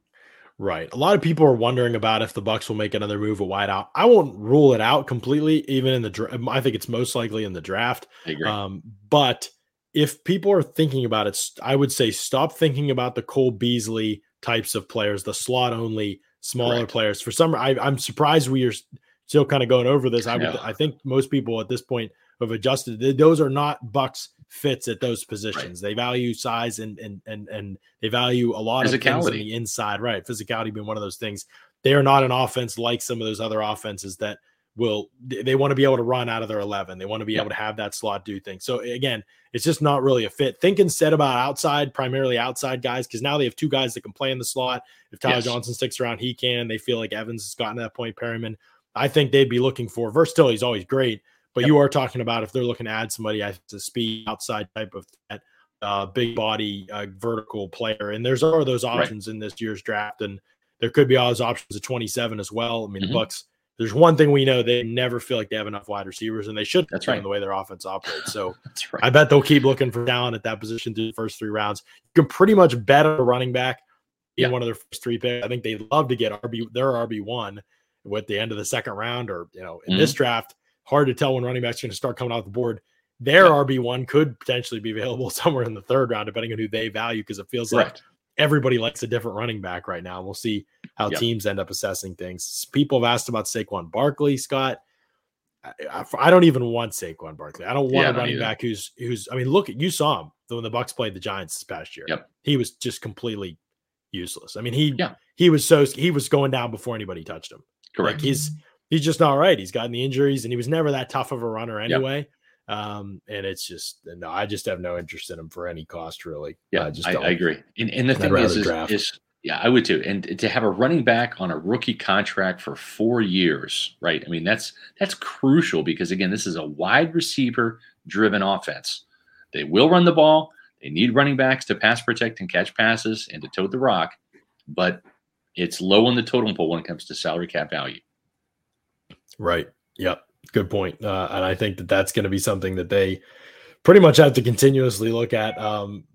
Right. A lot of people are wondering about if the Bucks will make another move a wide out. I won't rule it out completely, even in the draft. I think it's most likely in the draft. I agree. Um, but if people are thinking about it, I would say stop thinking about the Cole Beasley types of players, the slot only smaller Correct. players. For some, I, am surprised we are still kind of going over this. I would, I think most people at this point have adjusted. Those are not Bucks fits at those positions. Right. They value size and and and and they value a lot of things on the inside. Right, physicality being one of those things. They are not an offense like some of those other offenses that will they want to be able to run out of their 11 they want to be able to have that slot do things so again it's just not really a fit think instead about outside primarily outside guys because now they have two guys that can play in the slot if tyler yes. johnson sticks around he can they feel like evans has gotten to that point perriman i think they'd be looking for versatility is always great but yep. you are talking about if they're looking to add somebody as a speed outside type of threat, uh, big body, uh, vertical player, and there's are those options right. in this year's draft, and there could be all those options at 27 as well. I mean, mm-hmm. the Bucs. There's one thing we know: they never feel like they have enough wide receivers, and they should. That's right. The way their offense operates. So *laughs* That's right. I bet they'll keep looking for talent at that position through the first three rounds. You can pretty much bet a running back in yeah. one of their first three picks. I think they'd love to get RB their RB one with the end of the second round, or you know, in mm-hmm. this draft hard to tell when running backs are going to start coming off the board. Their yeah. RB1 could potentially be available *laughs* somewhere in the third round, depending on who they value, because it feels like everybody likes a different running back right now. We'll see how yep. teams end up assessing things. People have asked about Saquon Barkley, Scott. I, I don't even want Saquon Barkley. I don't want yeah, a running back who's who's. I mean, look, at you saw him when the Bucks played the Giants this past year. Yep. He was just completely useless. I mean, he yeah. he was so he was going down before anybody touched him. Correct. Like he's he's just not right. He's gotten the injuries, and he was never that tough of a runner anyway. Yep. Um, and it's just no, I just have no interest in him for any cost, really. Yeah, I just I, I, agree. And, and the thing is, is, is, yeah, I would too. And to have a running back on a rookie contract for four years, right? I mean, that's that's crucial because again, this is a wide receiver driven offense. They will run the ball. They need running backs to pass protect and catch passes and to tote the rock, but it's low on the totem pole when it comes to salary cap value. Right. Yep. Good point. Uh, and I think that that's going to be something that they pretty much have to continuously look at. Um,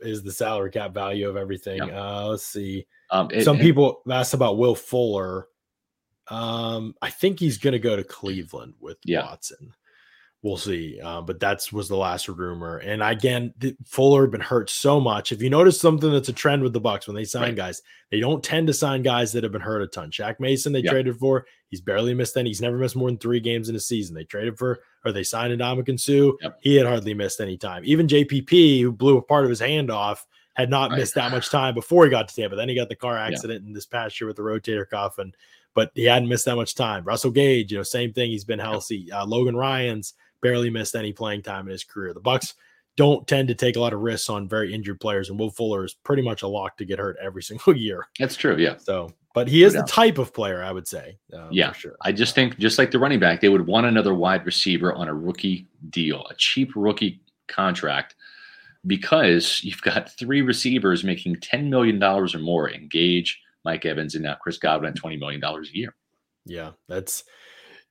is the salary cap value of everything? Yep. Uh, let's see. Um, it, Some it, people asked about Will Fuller. Um, I think he's going to go to Cleveland with yeah. Watson. We'll see. Uh, but that's was the last rumor. And again, the, Fuller had been hurt so much. If you notice something that's a trend with the Bucks when they sign right. guys, they don't tend to sign guys that have been hurt a ton. Shaq Mason they yep. traded for, he's barely missed any. He's never missed more than three games in a season. They traded for or they signed Ndamukong Suh. Yep. He had hardly missed any time. Even JPP, who blew a part of his hand off, had not right. missed that much time before he got to Tampa. Then he got the car accident in this past year with the rotator cuff and but he hadn't missed that much time. Russell Gage, you know, same thing. He's been healthy. Uh, Logan Ryan's barely missed any playing time in his career. The Bucks don't tend to take a lot of risks on very injured players, and Will Fuller is pretty much a lock to get hurt every *laughs* single year. That's true, yeah. So, but he is the type of player I would say. Uh, yeah, sure. I just think just like the running back, they would want another wide receiver on a rookie deal, a cheap rookie contract, because you've got three receivers making ten million dollars or more. Engage Mike Evans and now Chris Godwin at twenty million dollars a year. Yeah, that's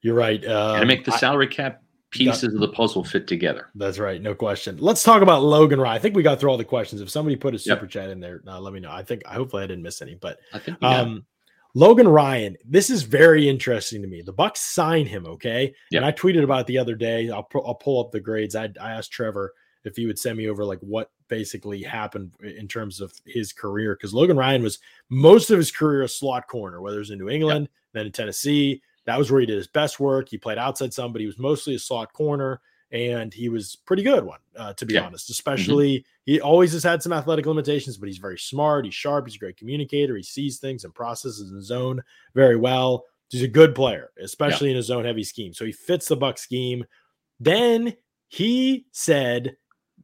you're right. Uh, and make the salary cap pieces got, of the puzzle fit together. That's right, no question. Let's talk about Logan Ryan. I think we got through all the questions. If somebody put a super yep. chat in there, uh, let me know. I think I hopefully I didn't miss any, but I think um, Logan Ryan, this is very interesting to me. The Bucks sign him, okay? Yep. And I tweeted about the other day. I'll I'll pull up the grades. I, I asked Trevor if he would send me over like what basically happened in terms of his career because Logan Ryan was most of his career a slot corner, whether it was in New England, yep. then in Tennessee, that was where he did his best work. He played outside some, but he was mostly a slot corner, and he was pretty good one, uh, to be yeah. honest. Mm-hmm. Especially, mm-hmm. he always has had some athletic limitations, but he's very smart. He's sharp. He's a great communicator. He sees things and processes in zone very well. He's a good player, especially yeah. in a zone heavy scheme. So he fits the Buck scheme. Then he said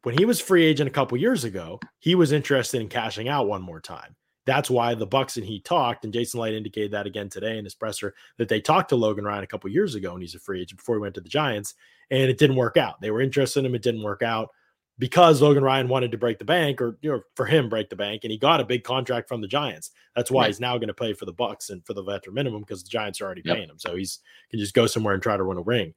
when he was free agent a couple years ago, he was interested in cashing out one more time. That's why the Bucks and he talked, and Jason Licht indicated that again today in his presser that they talked to Logan Ryan a couple years ago, and he's a free agent before he went to the Giants, and it didn't work out. They were interested in him, it didn't work out because Logan Ryan wanted to break the bank, or you know, for him break the bank, and he got a big contract from the Giants. That's why he's now going to play for the Bucks and for the veteran minimum because the Giants are already yep. paying him, so he's can just go somewhere and try to win a ring.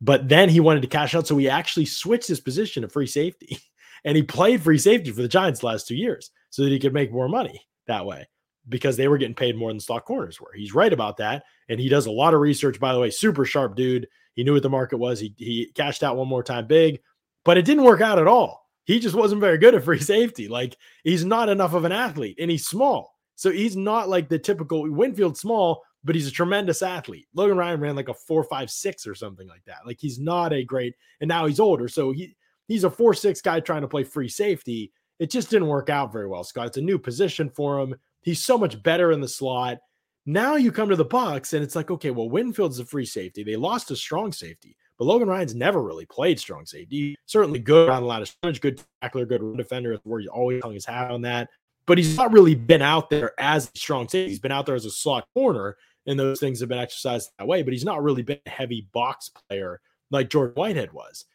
But then he wanted to cash out, so he actually switched his position to free safety, *laughs* and he played free safety for the Giants the last two years so that he could make more money that way because they were getting paid more than stock corners were. He's right about that. And he does a lot of research, by the way, super sharp dude. He knew what the market was. He, he cashed out one more time big, but it didn't work out at all. He just wasn't very good at free *laughs* safety. Like he's not enough of an athlete and he's small. So he's not like the typical Winfield small, but he's a tremendous athlete. Logan Ryan ran like a four, five, six or something like that. Like he's not a great, and now he's older. So he he's a four, six guy trying to play free safety it just didn't work out very well, Scott. It's a new position for him. He's so much better in the slot. Now you come to the Bucks, and it's like, okay, well, Winfield's a free safety. They lost a strong safety, but Logan Ryan's never really played strong safety. Certainly good on a lot of scrimmage, good tackler, good run defender. Where he's always hung his hat on that, but he's not really been out there as a strong safety. He's been out there as a slot corner, and those things have been exercised that way. But he's not really been a heavy box player like Jordan Whitehead was.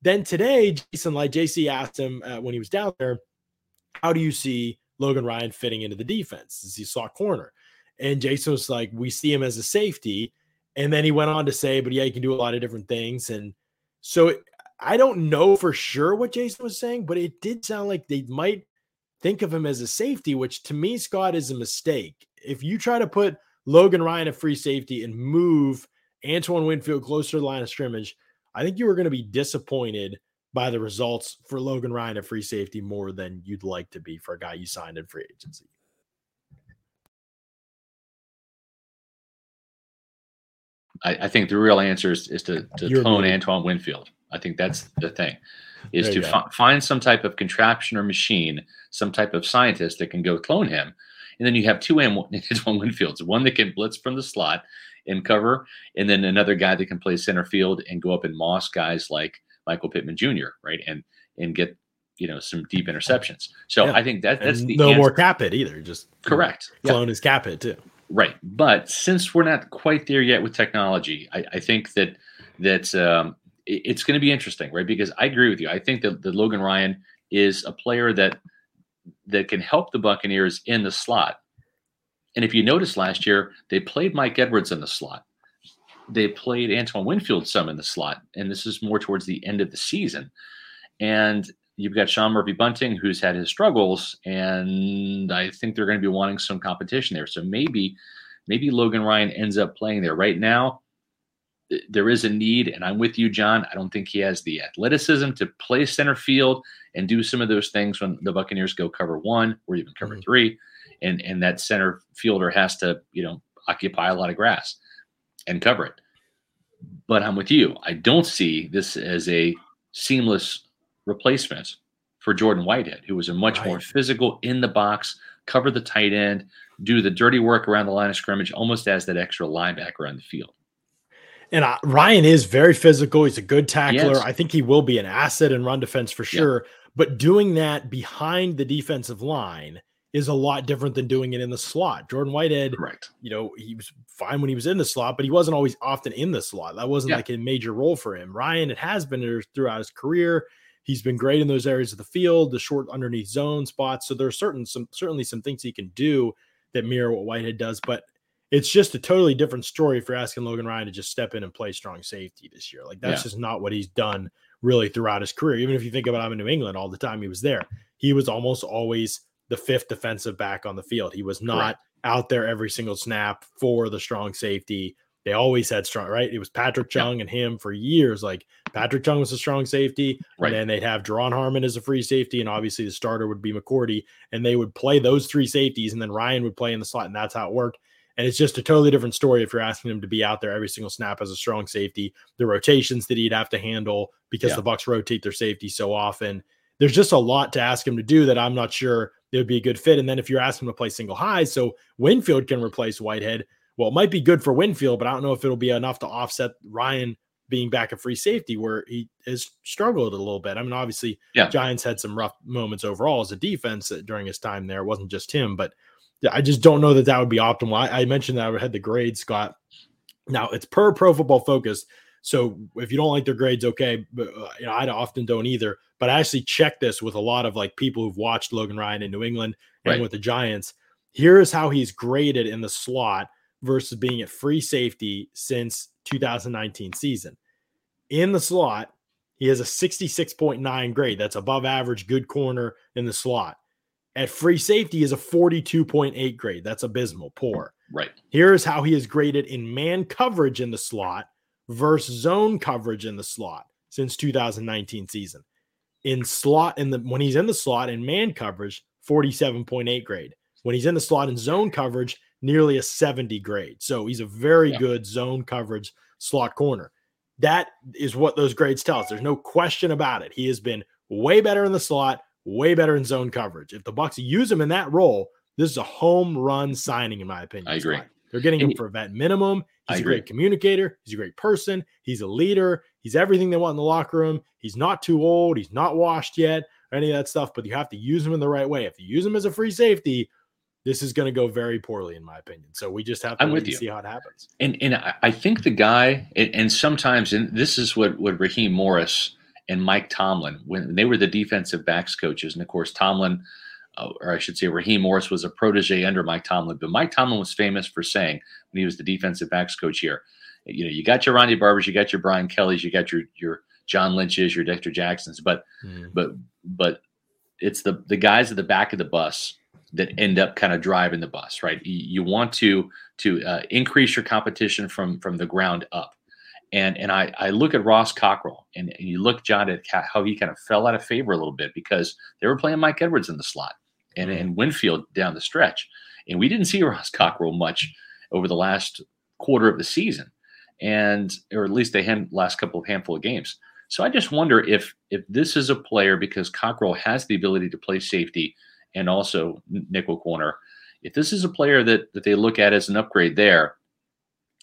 Then today, Jason, like JC asked him uh, when he was down there how do you see Logan Ryan fitting into the defense? Is he saw corner? And Jason was like, we see him as a safety. And then he went on to say, but yeah, he can do a lot of different things. And so I don't know for sure what Jason was saying, but it did sound like they might think of him as a safety, which to me, Scott, is a mistake. If you try to put Logan Ryan at free safety and move Antoine Winfield closer to the line of scrimmage, I think you were going to be disappointed by the results for Logan Ryan at free safety more than you'd like to be for a guy you signed in free agency. I, I think the real answer is, is to, to clone Antoine Winfield. I think that's the thing is to fi- find some type of contraption or machine, some type of scientist that can go clone him. And then you have two *laughs* Antoine Winfields, one that can blitz from the slot and cover, and then another guy that can play center field and go up and moss guys like Michael Pittman Jr. right and and get you know some deep interceptions. So yeah. I think that that's and the no answer. more cap it either. Just correct clone yeah. his cap it too. Right, but since we're not quite there yet with technology, I, I think that that um, it, it's going to be interesting, right? Because I agree with you. I think that, that Logan Ryan is a player that that can help the Buccaneers in the slot. And if you notice last year, they played Mike Edwards in the slot they played Antoine Winfield some in the slot, and this is more towards the end of the season. And you've got Sean Murphy Bunting, who's had his struggles, and I think they're going to be wanting some competition there. So maybe, maybe Logan Ryan ends up playing there. Right now, there is a need, and I'm with you, John. I don't think he has the athleticism to play center field and do some of those things when the Buccaneers go cover one or even cover mm-hmm. three, and and that center fielder has to you know occupy a lot of grass and cover it. But I'm with you. I don't see this as a seamless replacement for Jordan Whitehead, who was a much right. more physical in the box, cover the tight end, do the dirty work around the line of scrimmage, almost as that extra linebacker on the field. And uh, Ryan is very physical. He's a good tackler. I think he will be an asset in run defense for sure. Yeah. But doing that behind the defensive line is a lot different than doing it in the slot. Jordan Whitehead, correct. You know, he was fine when he was in the slot, but he wasn't always often in the slot. That wasn't yeah. like a major role for him. Ryan, it has been throughout his career. He's been great in those areas of the field, the short underneath zone spots. So there are certain some certainly some things he can do that mirror what Whitehead does, but it's just a totally different story if you're asking Logan Ryan to just step in and play strong safety this year. Like that's yeah. just not what he's done really throughout his career. Even if you think about him in New England all the time he was there, he was almost always the fifth defensive back on the field. He was not right. out there every single snap for the strong safety. They always had strong, right? It was Patrick Chung and him for years. Like Patrick Chung was a strong safety, right. and then they'd have Duron Harmon as a free safety, and obviously the starter would be McCourty, and they would play those three safeties, and then Ryan would play in the slot, and that's how it worked. And it's just a totally different story if you're asking him to be out there every single snap as a strong safety. The rotations that he'd have to handle because yeah. the Bucks rotate their safety so often. There's just a lot to ask him to do that I'm not sure it would be a good fit. And then if you're asking him to play single high, so Winfield can replace Whitehead, well, it might be good for Winfield, but I don't know if it'll be enough to offset Ryan being back at free safety where he has struggled a little bit. I mean, obviously, yeah. Giants had some rough moments overall as a defense during his time there. It wasn't just him, but I just don't know that that would be optimal. I, I mentioned that I had the grade, Scott. Now it's per Pro Football Focus, so if you don't like their grades, okay. But uh, you know, I often don't either. But I actually checked this with a lot of like people who've watched Logan Ryan in New England and right. with the Giants. Here is how he's graded in the slot versus being at free safety since 2019 season. In the slot, he has a 66.9 grade. That's above average, good corner in the slot. At free safety is a 42.8 grade. That's abysmal, poor. Right. Here's how he is graded in man coverage in the slot versus zone coverage in the slot since 2019 season. In slot in the when he's in the slot in man coverage, 47.8 grade. When he's in the slot in zone coverage, nearly a 70 grade. So he's a very yeah. good zone coverage slot corner. That is what those grades tell us. There's no question about it. He has been way better in the slot, way better in zone coverage. If the Bucks use him in that role, this is a home run signing, in my opinion. I agree. They're getting him for a vet minimum. He's I a agree. great communicator. He's a great person. He's a leader. He's everything they want in the locker room. He's not too old. He's not washed yet, or any of that stuff. But you have to use him in the right way. If you use him as a free safety, this is going to go very poorly, in my opinion. So we just have to I'm with you. see how it happens. And and I think the guy, and sometimes, and this is what what Raheem Morris and Mike Tomlin, when they were the defensive backs coaches, and of course Tomlin, uh, or I should say Raheem Morris was a protege under Mike Tomlin, but Mike Tomlin was famous for saying when he was the defensive backs coach here, you know, you got your Ronde Barbers, you got your Brian Kellys, you got your your John Lynch's, your Dexter Jacksons, but mm. but but it's the the guys at the back of the bus that end up kind of driving the bus, right? You, you want to to uh, increase your competition from from the ground up. And and I, I look at Ross Cockrell and, and you look, John, at how he kind of fell out of favor a little bit because they were playing Mike Edwards in the slot and, and Winfield down the stretch. And we didn't see *laughs* Ross Cockrell much over the last quarter of the season, and or at least the hand, last couple of handful of games. So I just wonder if if this is a player because Cockrell has the ability to play safety and also nickel corner. If this is a player that that they look at as an upgrade there,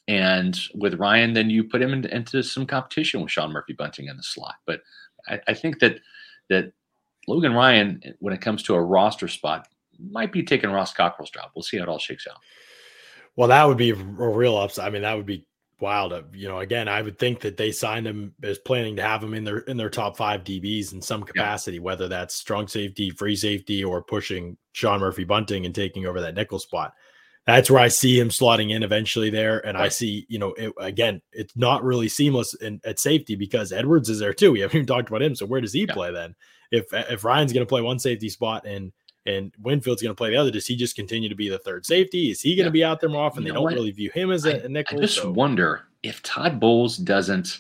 and with Ryan, then you put him in, into some competition with Sean Murphy Bunting in the slot. But I, I think that that Logan Ryan, when it comes to a roster spot, might be taking Ross Cockrell's job. We'll see how it all shakes out. Well, that would be a real upside. I mean, that would be wild. Uh, you know, again, I would think that they signed him as planning to have him in their in their top five DBs in some capacity, yeah. whether that's strong safety, free safety, or pushing Sean Murphy Bunting and taking over that nickel spot. That's where I see him slotting in eventually there, and right. I see you know it, again, it's not really seamless in, at safety because Edwards is there too. We haven't even talked about him, so where does he yeah. play then? If if Ryan's going to play one safety spot and and Winfield's going to play the other. Does he just continue to be the third safety? Is he going to yeah. be out there more often? You they don't what? really view him as a, a nickel. I just so. wonder if Todd Bowles doesn't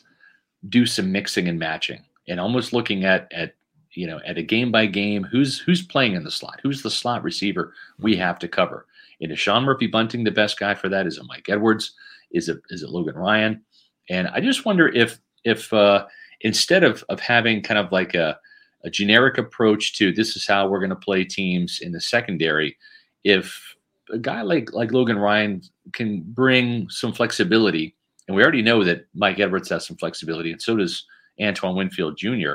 do some mixing and matching and almost looking at at you know at a game by game who's who's playing in the slot who's the slot receiver we have to cover and is Sean Murphy Bunting the best guy for that is it Mike Edwards is it is it Logan Ryan and I just wonder if if uh, instead of of having kind of like a a generic approach to this is how we're going to play teams in the secondary if a guy like like Logan Ryan can bring some flexibility and we already know that Mike Edwards has some flexibility and so does Antoine Winfield Jr.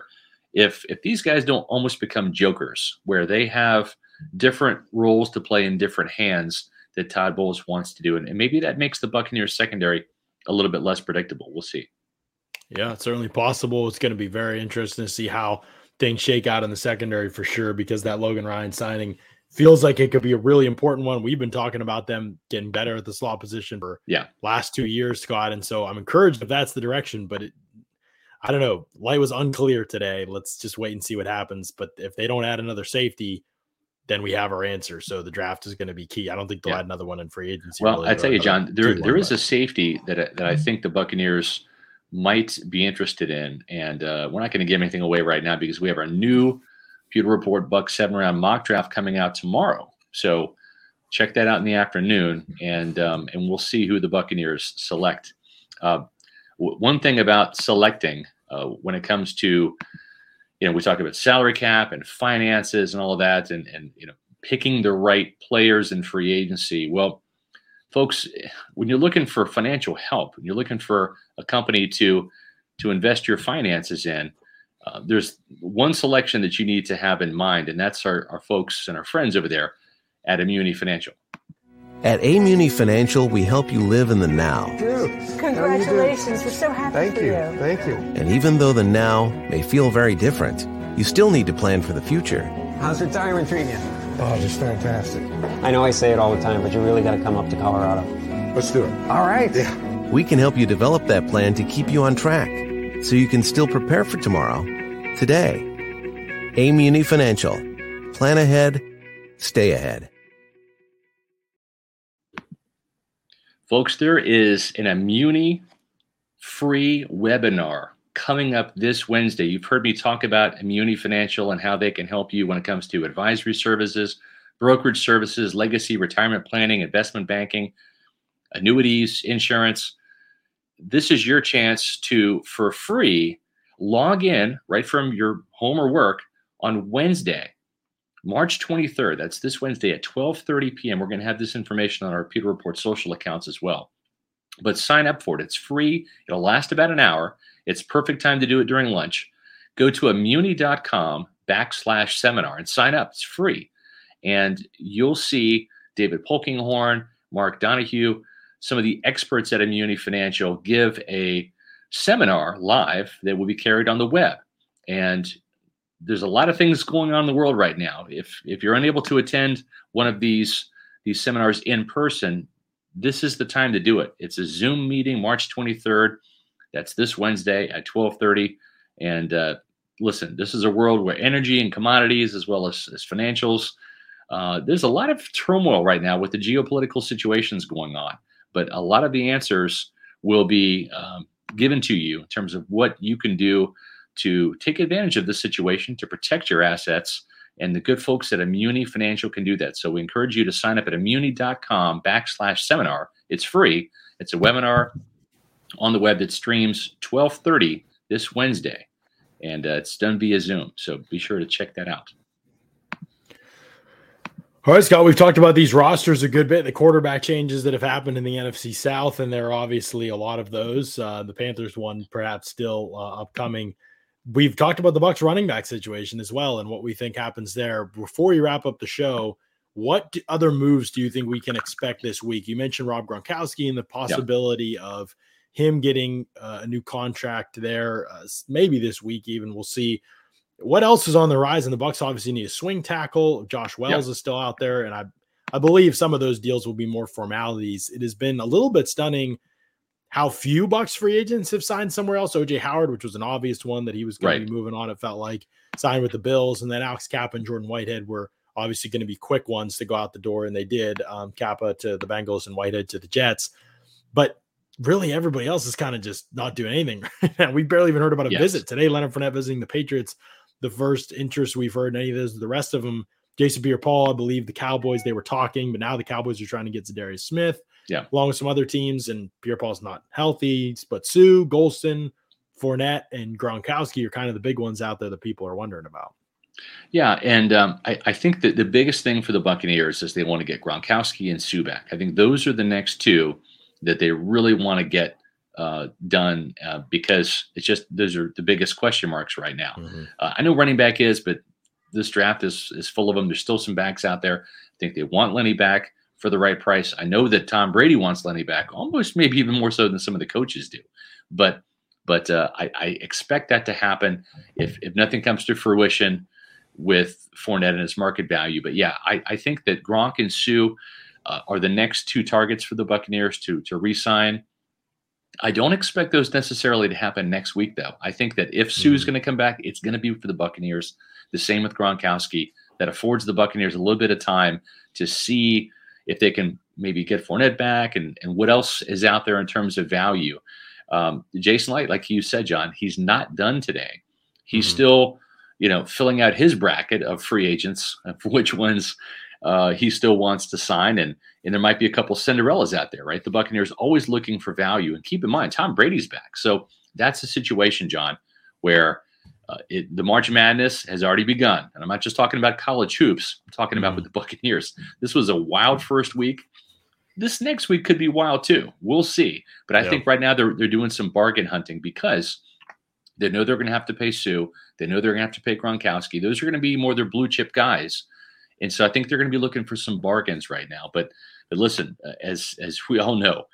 If if these guys don't almost become jokers where they have different roles to play in different hands that Todd Bowles wants to do and and maybe that makes the Buccaneers secondary a little bit less predictable. We'll see. Yeah, it's certainly possible. It's going to be very interesting to see how things shake out in the secondary for sure because that Logan Ryan signing feels like it could be a really important one. We've been talking about them getting better at the slot position for yeah last two years, Scott, and so I'm encouraged if that's the direction. But it, I don't know, Licht was unclear today. Let's just wait and see what happens. But if they don't add another safety, then we have our answer. So the draft is going to be key. I don't think they'll yeah. add another one in free agency. Well, really, I tell you, John, there there is a safety that that I mhm. think the Buccaneers might be interested in. And uh, we're not going to give anything away right now because we have our new Pewter Report Buck seven round mock draft coming out tomorrow. So check that out in the afternoon, and um, and we'll see who the Buccaneers select. Uh, w- one thing about selecting uh, when it comes to you know we talk about salary cap and finances and all of that, and and you know picking the right players in free agency. Well, folks, when you're looking for financial help, when you're looking for a company to to invest your finances in, uh, there's one selection that you need to have in mind, and that's our, our folks and our friends over there at Immuni Financial. At Amuni Financial, we help you live in the now. Dude, congratulations! We're so happy Thank for you. you. Thank you. And even though the now may feel very different, you still need to plan for the future. How's retirement treating you? Oh, just fantastic. I know I say it all the time, but you really got to come up to Colorado. Let's do it. All right. Yeah. We can help you develop that plan to keep you on track so you can still prepare for tomorrow today. Amuni Financial. Plan ahead, stay ahead. Folks, there is an Immuni free webinar coming up this Wednesday. You've heard me talk about Immuni Financial and how they can help you when it comes to advisory services, brokerage services, legacy retirement planning, investment banking, annuities, insurance. This is your chance to, for free, log in right from your home or work on Wednesday, March 23rd. That's this Wednesday at 12:30 p.m. We're going to have this information on our Pewter Report social accounts as well. But sign up for it. It's free. It'll last about an hour. It's perfect time to do it during lunch. Go to immuni.com backslash seminar and sign up. It's free. And you'll see David Polkinghorn, Mark Donahue, some of the experts at Immuni Financial give a seminar live that will be carried on the web. And there's a lot of things going on in the world right now. If if you're unable to attend one of these these seminars in person, this is the time to do it. It's a Zoom meeting, March 23rd. That's this Wednesday at 12:30. And uh, listen, this is a world where energy and commodities, as well as, as financials, uh, there's a lot of turmoil right now with the geopolitical situations going on. But a lot of the answers will be um, given to you in terms of what you can do to take advantage of the situation to protect your assets. And the good folks at Immuni Financial can do that. So we encourage you to sign up at immuni.com backslash seminar. It's free. It's a webinar on the web that streams 12:30 this Wednesday, and uh, it's done via Zoom. So be sure to check that out. All right, Scott, we've talked about these rosters a good bit, the quarterback changes that have happened in the NFC South, and there are obviously a lot of those. Uh, the Panthers one perhaps still uh, upcoming. We've talked about the Bucks running back situation as well and what we think happens there. Before you wrap up the show, what other moves do you think we can expect this week? You mentioned Rob Gronkowski and the possibility of him getting uh, a new contract there, uh, maybe this week even. We'll see. What else is on the rise? And the Bucks obviously need a swing tackle. Josh Wells is still out there, and I I believe some of those deals will be more formalities. It has been a little bit stunning how few Bucks free agents have signed somewhere else. OJ Howard, which was an obvious one that he was going right. to be moving on. It felt like signed with the Bills, and then Alex Cappa and Jordan Whitehead were obviously going to be quick ones to go out the door, and they did. Um, Cappa to the Bengals and Whitehead to the Jets. But really everybody else is kind of just not doing anything. *laughs* we barely even heard about a yes. visit today. Leonard Fournette visiting the Patriots. The first interest we've heard in any of those. The rest of them, Jason Pierre-Paul, I believe the Cowboys they were talking, but now the Cowboys are trying to get Za'Darius Smith. Yeah, along with some other teams, and Pierre-Paul's not healthy. But Suh, Gholston, Fournette, and Gronkowski are kind of the big ones out there that people are wondering about. Yeah, and um, I, I, think that the biggest thing for the Buccaneers is they want to get Gronkowski and Suh back. I think those are the next two that they really want to get uh, done uh, because it's just those are the biggest question marks right now. Mm-hmm. Uh, I know running back is, but this draft is is full of them. There's still some backs out there. I think they want Lenny back for the right price. I know that Tom Brady wants Lenny back, almost maybe even more so than some of the coaches do. But but uh, I, I expect that to happen if if nothing comes to fruition with Fournette and his market value. But yeah, I, I think that Gronk and Suh uh, are the next two targets for the Buccaneers to to re-sign. I don't expect those necessarily to happen next week, though. I think that if Suh is mm-hmm. going to come back, it's going to be for the Buccaneers. The same with Gronkowski. That affords the Buccaneers a little bit of time to see if they can maybe get Fournette back and, and what else is out there in terms of value. Um, Jason Licht, like you said, John, he's not done today. He's mm-hmm. still you know, filling out his bracket of free agents, for which ones uh, he still wants to sign, and and there might be a couple Cinderellas out there, right? The Buccaneers always looking for value, and keep in mind Tom Brady's back, so that's the situation, John, where uh, it, the March Madness has already begun, and I'm not just talking about college hoops. I'm talking about mm-hmm. with the Buccaneers. This was a wild first week. This next week could be wild too. We'll see, but I yeah. think right now they're they're doing some bargain hunting because they know they're going to have to pay Suh. They know they're going to have to pay Gronkowski. Those are going to be more their blue chip guys, and so I think they're going to be looking for some bargains right now. But but listen, uh, as as we all know,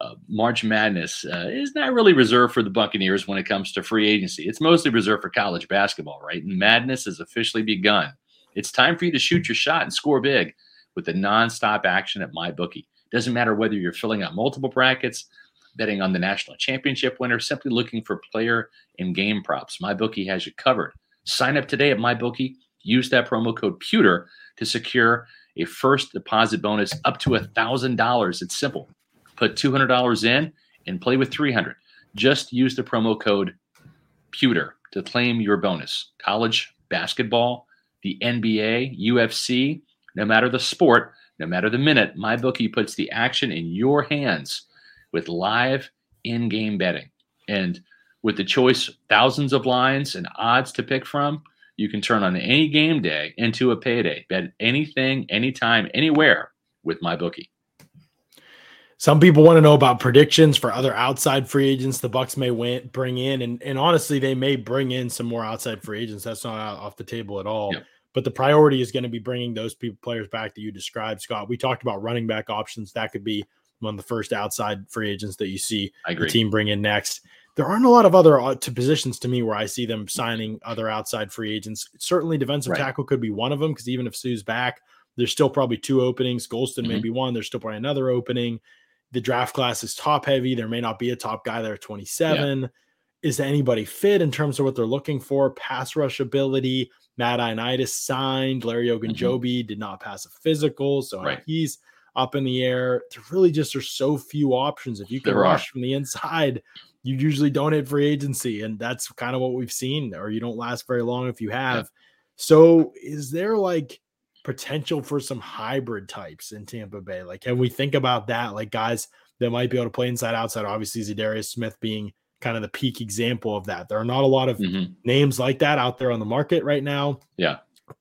uh, March Madness uh, is not really reserved for the Buccaneers when it comes to free agency. It's mostly reserved for college basketball, right? And madness has officially begun. It's time for you to shoot your shot and score big with the nonstop action at MyBookie. Doesn't matter whether you're filling out multiple brackets betting on the national championship winner, simply looking for player and game props. MyBookie has you covered. Sign up today at MyBookie. Use that promo code Pewter to secure a first deposit bonus up to $1,000. It's simple. Put $200 in and play with 300. Just use the promo code Pewter to claim your bonus. College basketball, the NBA, UFC, no matter the sport, no matter the minute, MyBookie puts the action in your hands with live in game betting. And with the choice, thousands of lines and odds to pick from, you can turn on any game day into a payday. Bet anything, anytime, anywhere with MyBookie. Some people want to know about predictions for other outside free agents the Bucks may win, bring in, and and honestly, they may bring in some more outside free agents. That's not off the table at all. Yep. But the priority is going to be bringing those people players back that you described, Scott. We talked about running back options. That could be one of the first outside free agents that you see the team bring in next. There aren't a lot of other uh, to positions to me where I see them signing other outside free agents. Certainly, defensive right. tackle could be one of them because even if Suh's back, there's still probably two openings. Gholston mm-hmm. may be one. There's still probably another opening. The draft class is top heavy. There may not be a top guy there at 27. Yeah. Is anybody fit in terms of what they're looking for? Pass rush ability. Matt Ioannidis signed. Larry Ogunjobi mm-hmm. did not pass a physical, so right. he's up in the air. There really just are so few options. If you can there rush are. from the inside, you usually don't hit free agency, and that's kind of what we've seen. Or you don't last very long if you have. Yeah. So, is there like potential for some hybrid types in Tampa Bay? Like, can we think about that? Like guys that might be able to play inside outside. Obviously, Za'Darius Smith being kind of the peak example of that. There are not a lot of mm-hmm. names like that out there on the market right now. Yeah.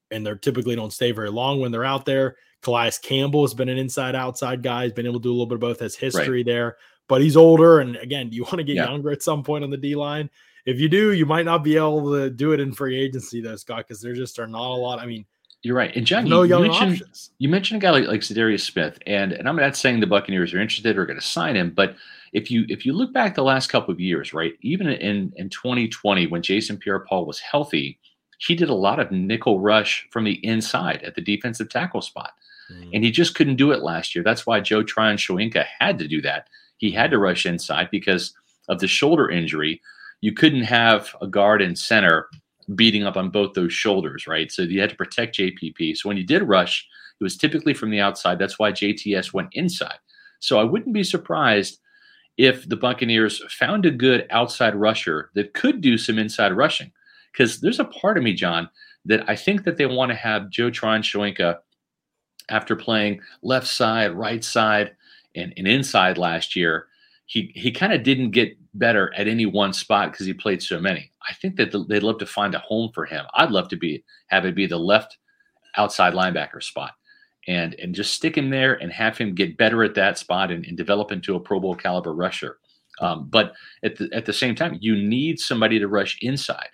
And they typically don't stay very long when they're out there. Calais Campbell has been an inside outside guy. He's been able to do a little bit of both. Has history right. there, but he's older. And again, do you want to get yeah. younger at some point on the D line? If you do, you might not be able to do it in free agency though, Scott, because there just are not a lot. I mean, you're right. And John, no you, young mentioned, options. You mentioned a guy like, like Za'Darius Smith, and and I'm not saying the Buccaneers are interested or going to sign him, but if you if you look back the last couple of years, right, even in in 2020 when Jason Pierre-Paul was healthy, he did a lot of nickel rush from the inside at the defensive tackle spot. Mm. And he just couldn't do it last year. That's why Joe Tryon Shoyinka had to do that. He had to rush inside because of the shoulder injury. You couldn't have a guard and center beating up on both those shoulders, right? So you had to protect JPP. So when you did rush, it was typically from the outside. That's why JTS went inside. So I wouldn't be surprised if the Buccaneers found a good outside rusher that could do some inside rushing. Because there's a part of me, John, that I think that they want to have Joe Tryon after playing left side, right side, and, and inside last year. He he kind of didn't get better at any one spot because he played so many. I think that the, they'd love to find a home for him. I'd love to be have it be the left outside linebacker spot and and just stick him there and have him get better at that spot and, and develop into a Pro Bowl caliber rusher. Um, but at the at the same time, you need somebody to rush inside.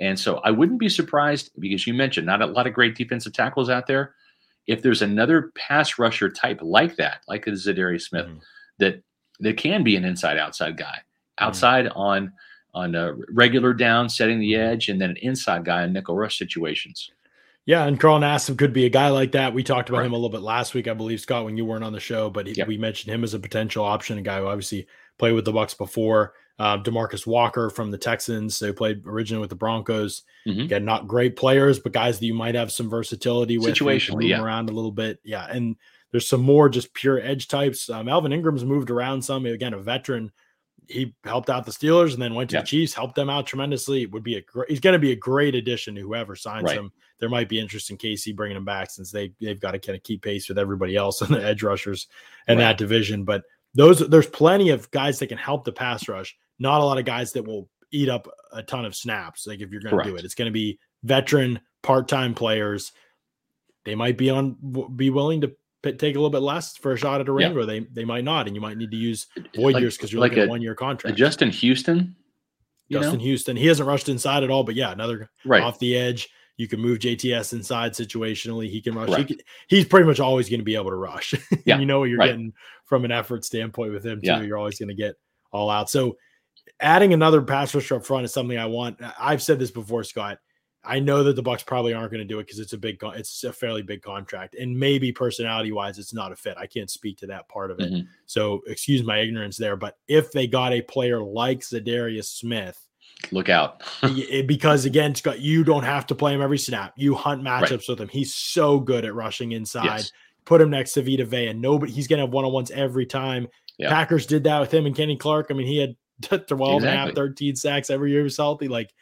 And so I wouldn't be surprised because you mentioned not a lot of great defensive tackles out there. If there's another pass rusher type like that, like a Za'Darius Smith, mm. that that can be an inside outside guy, mm-hmm. outside mm. on on a regular down, setting the mm-hmm. edge, and then an inside guy in nickel rush situations. Yeah, and Carl Nassib could be a guy like that. We talked about right. him a little bit last week, I believe, Scott, when you weren't on the show, but he, yep. we mentioned him as a potential option, a guy who obviously played with the Bucks before. Uh, Demarcus Walker from the Texans, who played originally with the Broncos. Mm-hmm. Again, not great players, but guys that you might have some versatility with. Situationally, yeah. around a little bit, yeah. And there's some more just pure edge types. Um, Melvin Ingram's moved around some. Again, a veteran he helped out the Steelers and then went to the Chiefs, helped them out tremendously. It would be a great, he's going to be a great addition to whoever signs right. him. There might be interest in KC bringing him back since they they've got to kind of keep pace with everybody else *laughs* in the edge rushers in right. that division. But those there's plenty of guys that can help the pass rush. Not a lot of guys that will eat up a ton of snaps. Like if you're going to do it, it's going to be veteran part time players. They might be on be willing to take a little bit less for a shot at a ring, yeah. or they they might not, and you might need to use void like, years because you're like looking a, at one year contract. Justin Houston, Justin know? Houston, he hasn't rushed inside at all, but yeah, another right. off the edge. You can move JTS inside situationally. He can rush. He can, he's pretty much always going to be able to rush. *laughs* Yeah. you know what you're right. getting from an effort standpoint with him too. Yeah. You're always going to get all out. So adding another pass rusher up front is something I want. I've said this before, Scott. I know that the Bucks probably aren't going to do it because it's a big, it's a fairly big contract, and maybe personality wise, it's not a fit. I can't speak to that part of it, mm-hmm. so excuse my ignorance there. But if they got a player like Za'Darius Smith, look out *laughs* eh, because again, Scott, you don't have to play him every snap. You hunt matchups right. with him. He's so good at rushing inside. Yes. Put him next to Vita Vea, and nobody. He's to have one on ones every time. Yep. Packers did that with him and Kenny Clark. I mean, he had *laughs* 12 exactly. and a half, 13 sacks every year he was healthy. Like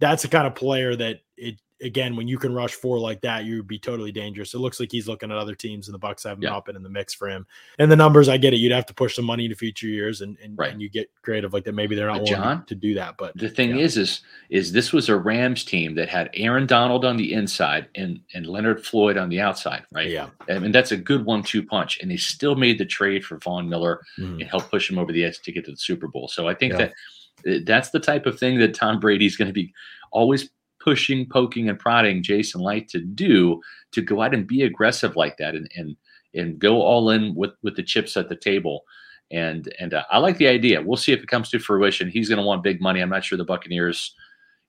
that's the kind of player that it again when you can rush four like that you would be totally dangerous it looks like he's looking at other teams and the bucks have yeah. not been in the mix for him and the numbers i get it you'd have to push some money to future years and and, right. and you get creative like that maybe they're not John, to do that but the thing yeah. is is is this was a rams team that had aaron donald on the inside and and leonard floyd on the outside right yeah i mean that's a good one-two punch and they still made the trade for von miller mm. and helped push him over the edge to get to the super bowl so i think yeah. that that's the type of thing that Tom Brady's going to be always pushing, poking, and prodding Jason Licht to do to go out and be aggressive like that and and and go all in with with the chips at the table. And and uh, I like the idea. We'll see if it comes to fruition. He's going to want big money. I'm not sure the Buccaneers,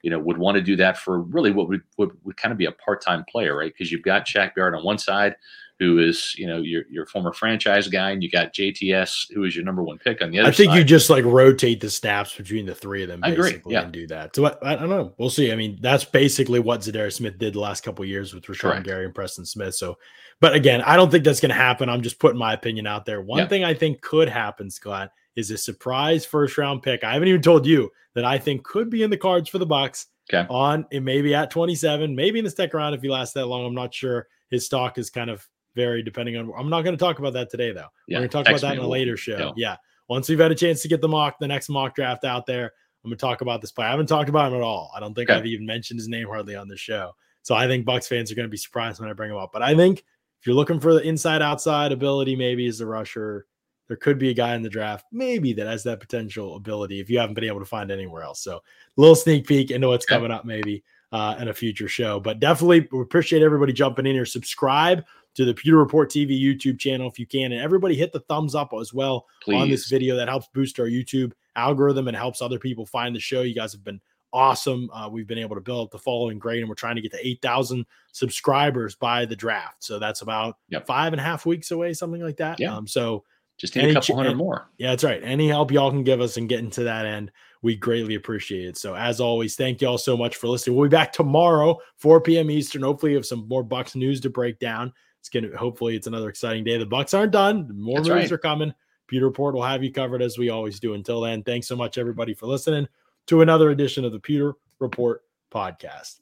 you know, would want to do that for really what would would, would kind of be a part time player, right? Because you've got Shaq Barrett on one side, who is you know your your former franchise guy, and you got JTS, who is your number one pick on the other. Side. I think side. you just like rotate the snaps between the three of them. Basically, I agree. Yeah, and do that. So I, I, don't know. We'll see. I mean, that's basically what Za'Darius Smith did the last couple years with Rashan Gary and Preston Smith. So, but again, I don't think that's going to happen. I'm just putting my opinion out there. One yeah. thing I think could happen, Scott, is a surprise first round pick. I haven't even told you that I think could be in the cards for the Bucks. Okay. On it maybe at 27, maybe in the second round if he lasts that long. I'm not sure. His stock is kind of vary depending on. I'm not going to talk about that today, though. Yeah, We're going to talk about that in a later show. Yeah. yeah. Once we've had a chance to get the mock, the next mock draft out there, I'm going to talk about this play. I haven't talked about him at all. I don't think okay. I've even mentioned his name hardly on the show. So I think Bucks fans are going to be surprised when I bring him up. But I think if you're looking for the inside outside ability, maybe as a rusher, there could be a guy in the draft, maybe that has that potential ability if you haven't been able to find anywhere else. So a little sneak peek into what's coming up, maybe uh, in a future show. But definitely appreciate everybody jumping in here. Subscribe to the Pewter Report TV YouTube channel if you can. And everybody hit the thumbs up as well Please. on this video. That helps boost our YouTube algorithm and helps other people find the show. You guys have been awesome. Uh, we've been able to build up the following grade, and we're trying to get to 8,000 subscribers by the draft. So that's about yep. five and a half weeks away, something like that. Yeah. Um, so just need a couple hundred more. Yeah, that's right. Any help y'all can give us in getting to that end, we greatly appreciate it. So as always, thank y'all so much for listening. We'll be back tomorrow, 4 p.m. Eastern. Hopefully, have some more Bucks news to break down it's gonna hopefully it's another exciting day. The Bucks aren't done. More That's moves right. are coming. Pewter Report will have you covered as we always do. Until then, thanks so much, everybody, for listening to another edition of the Pewter Report podcast.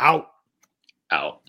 Out. Out.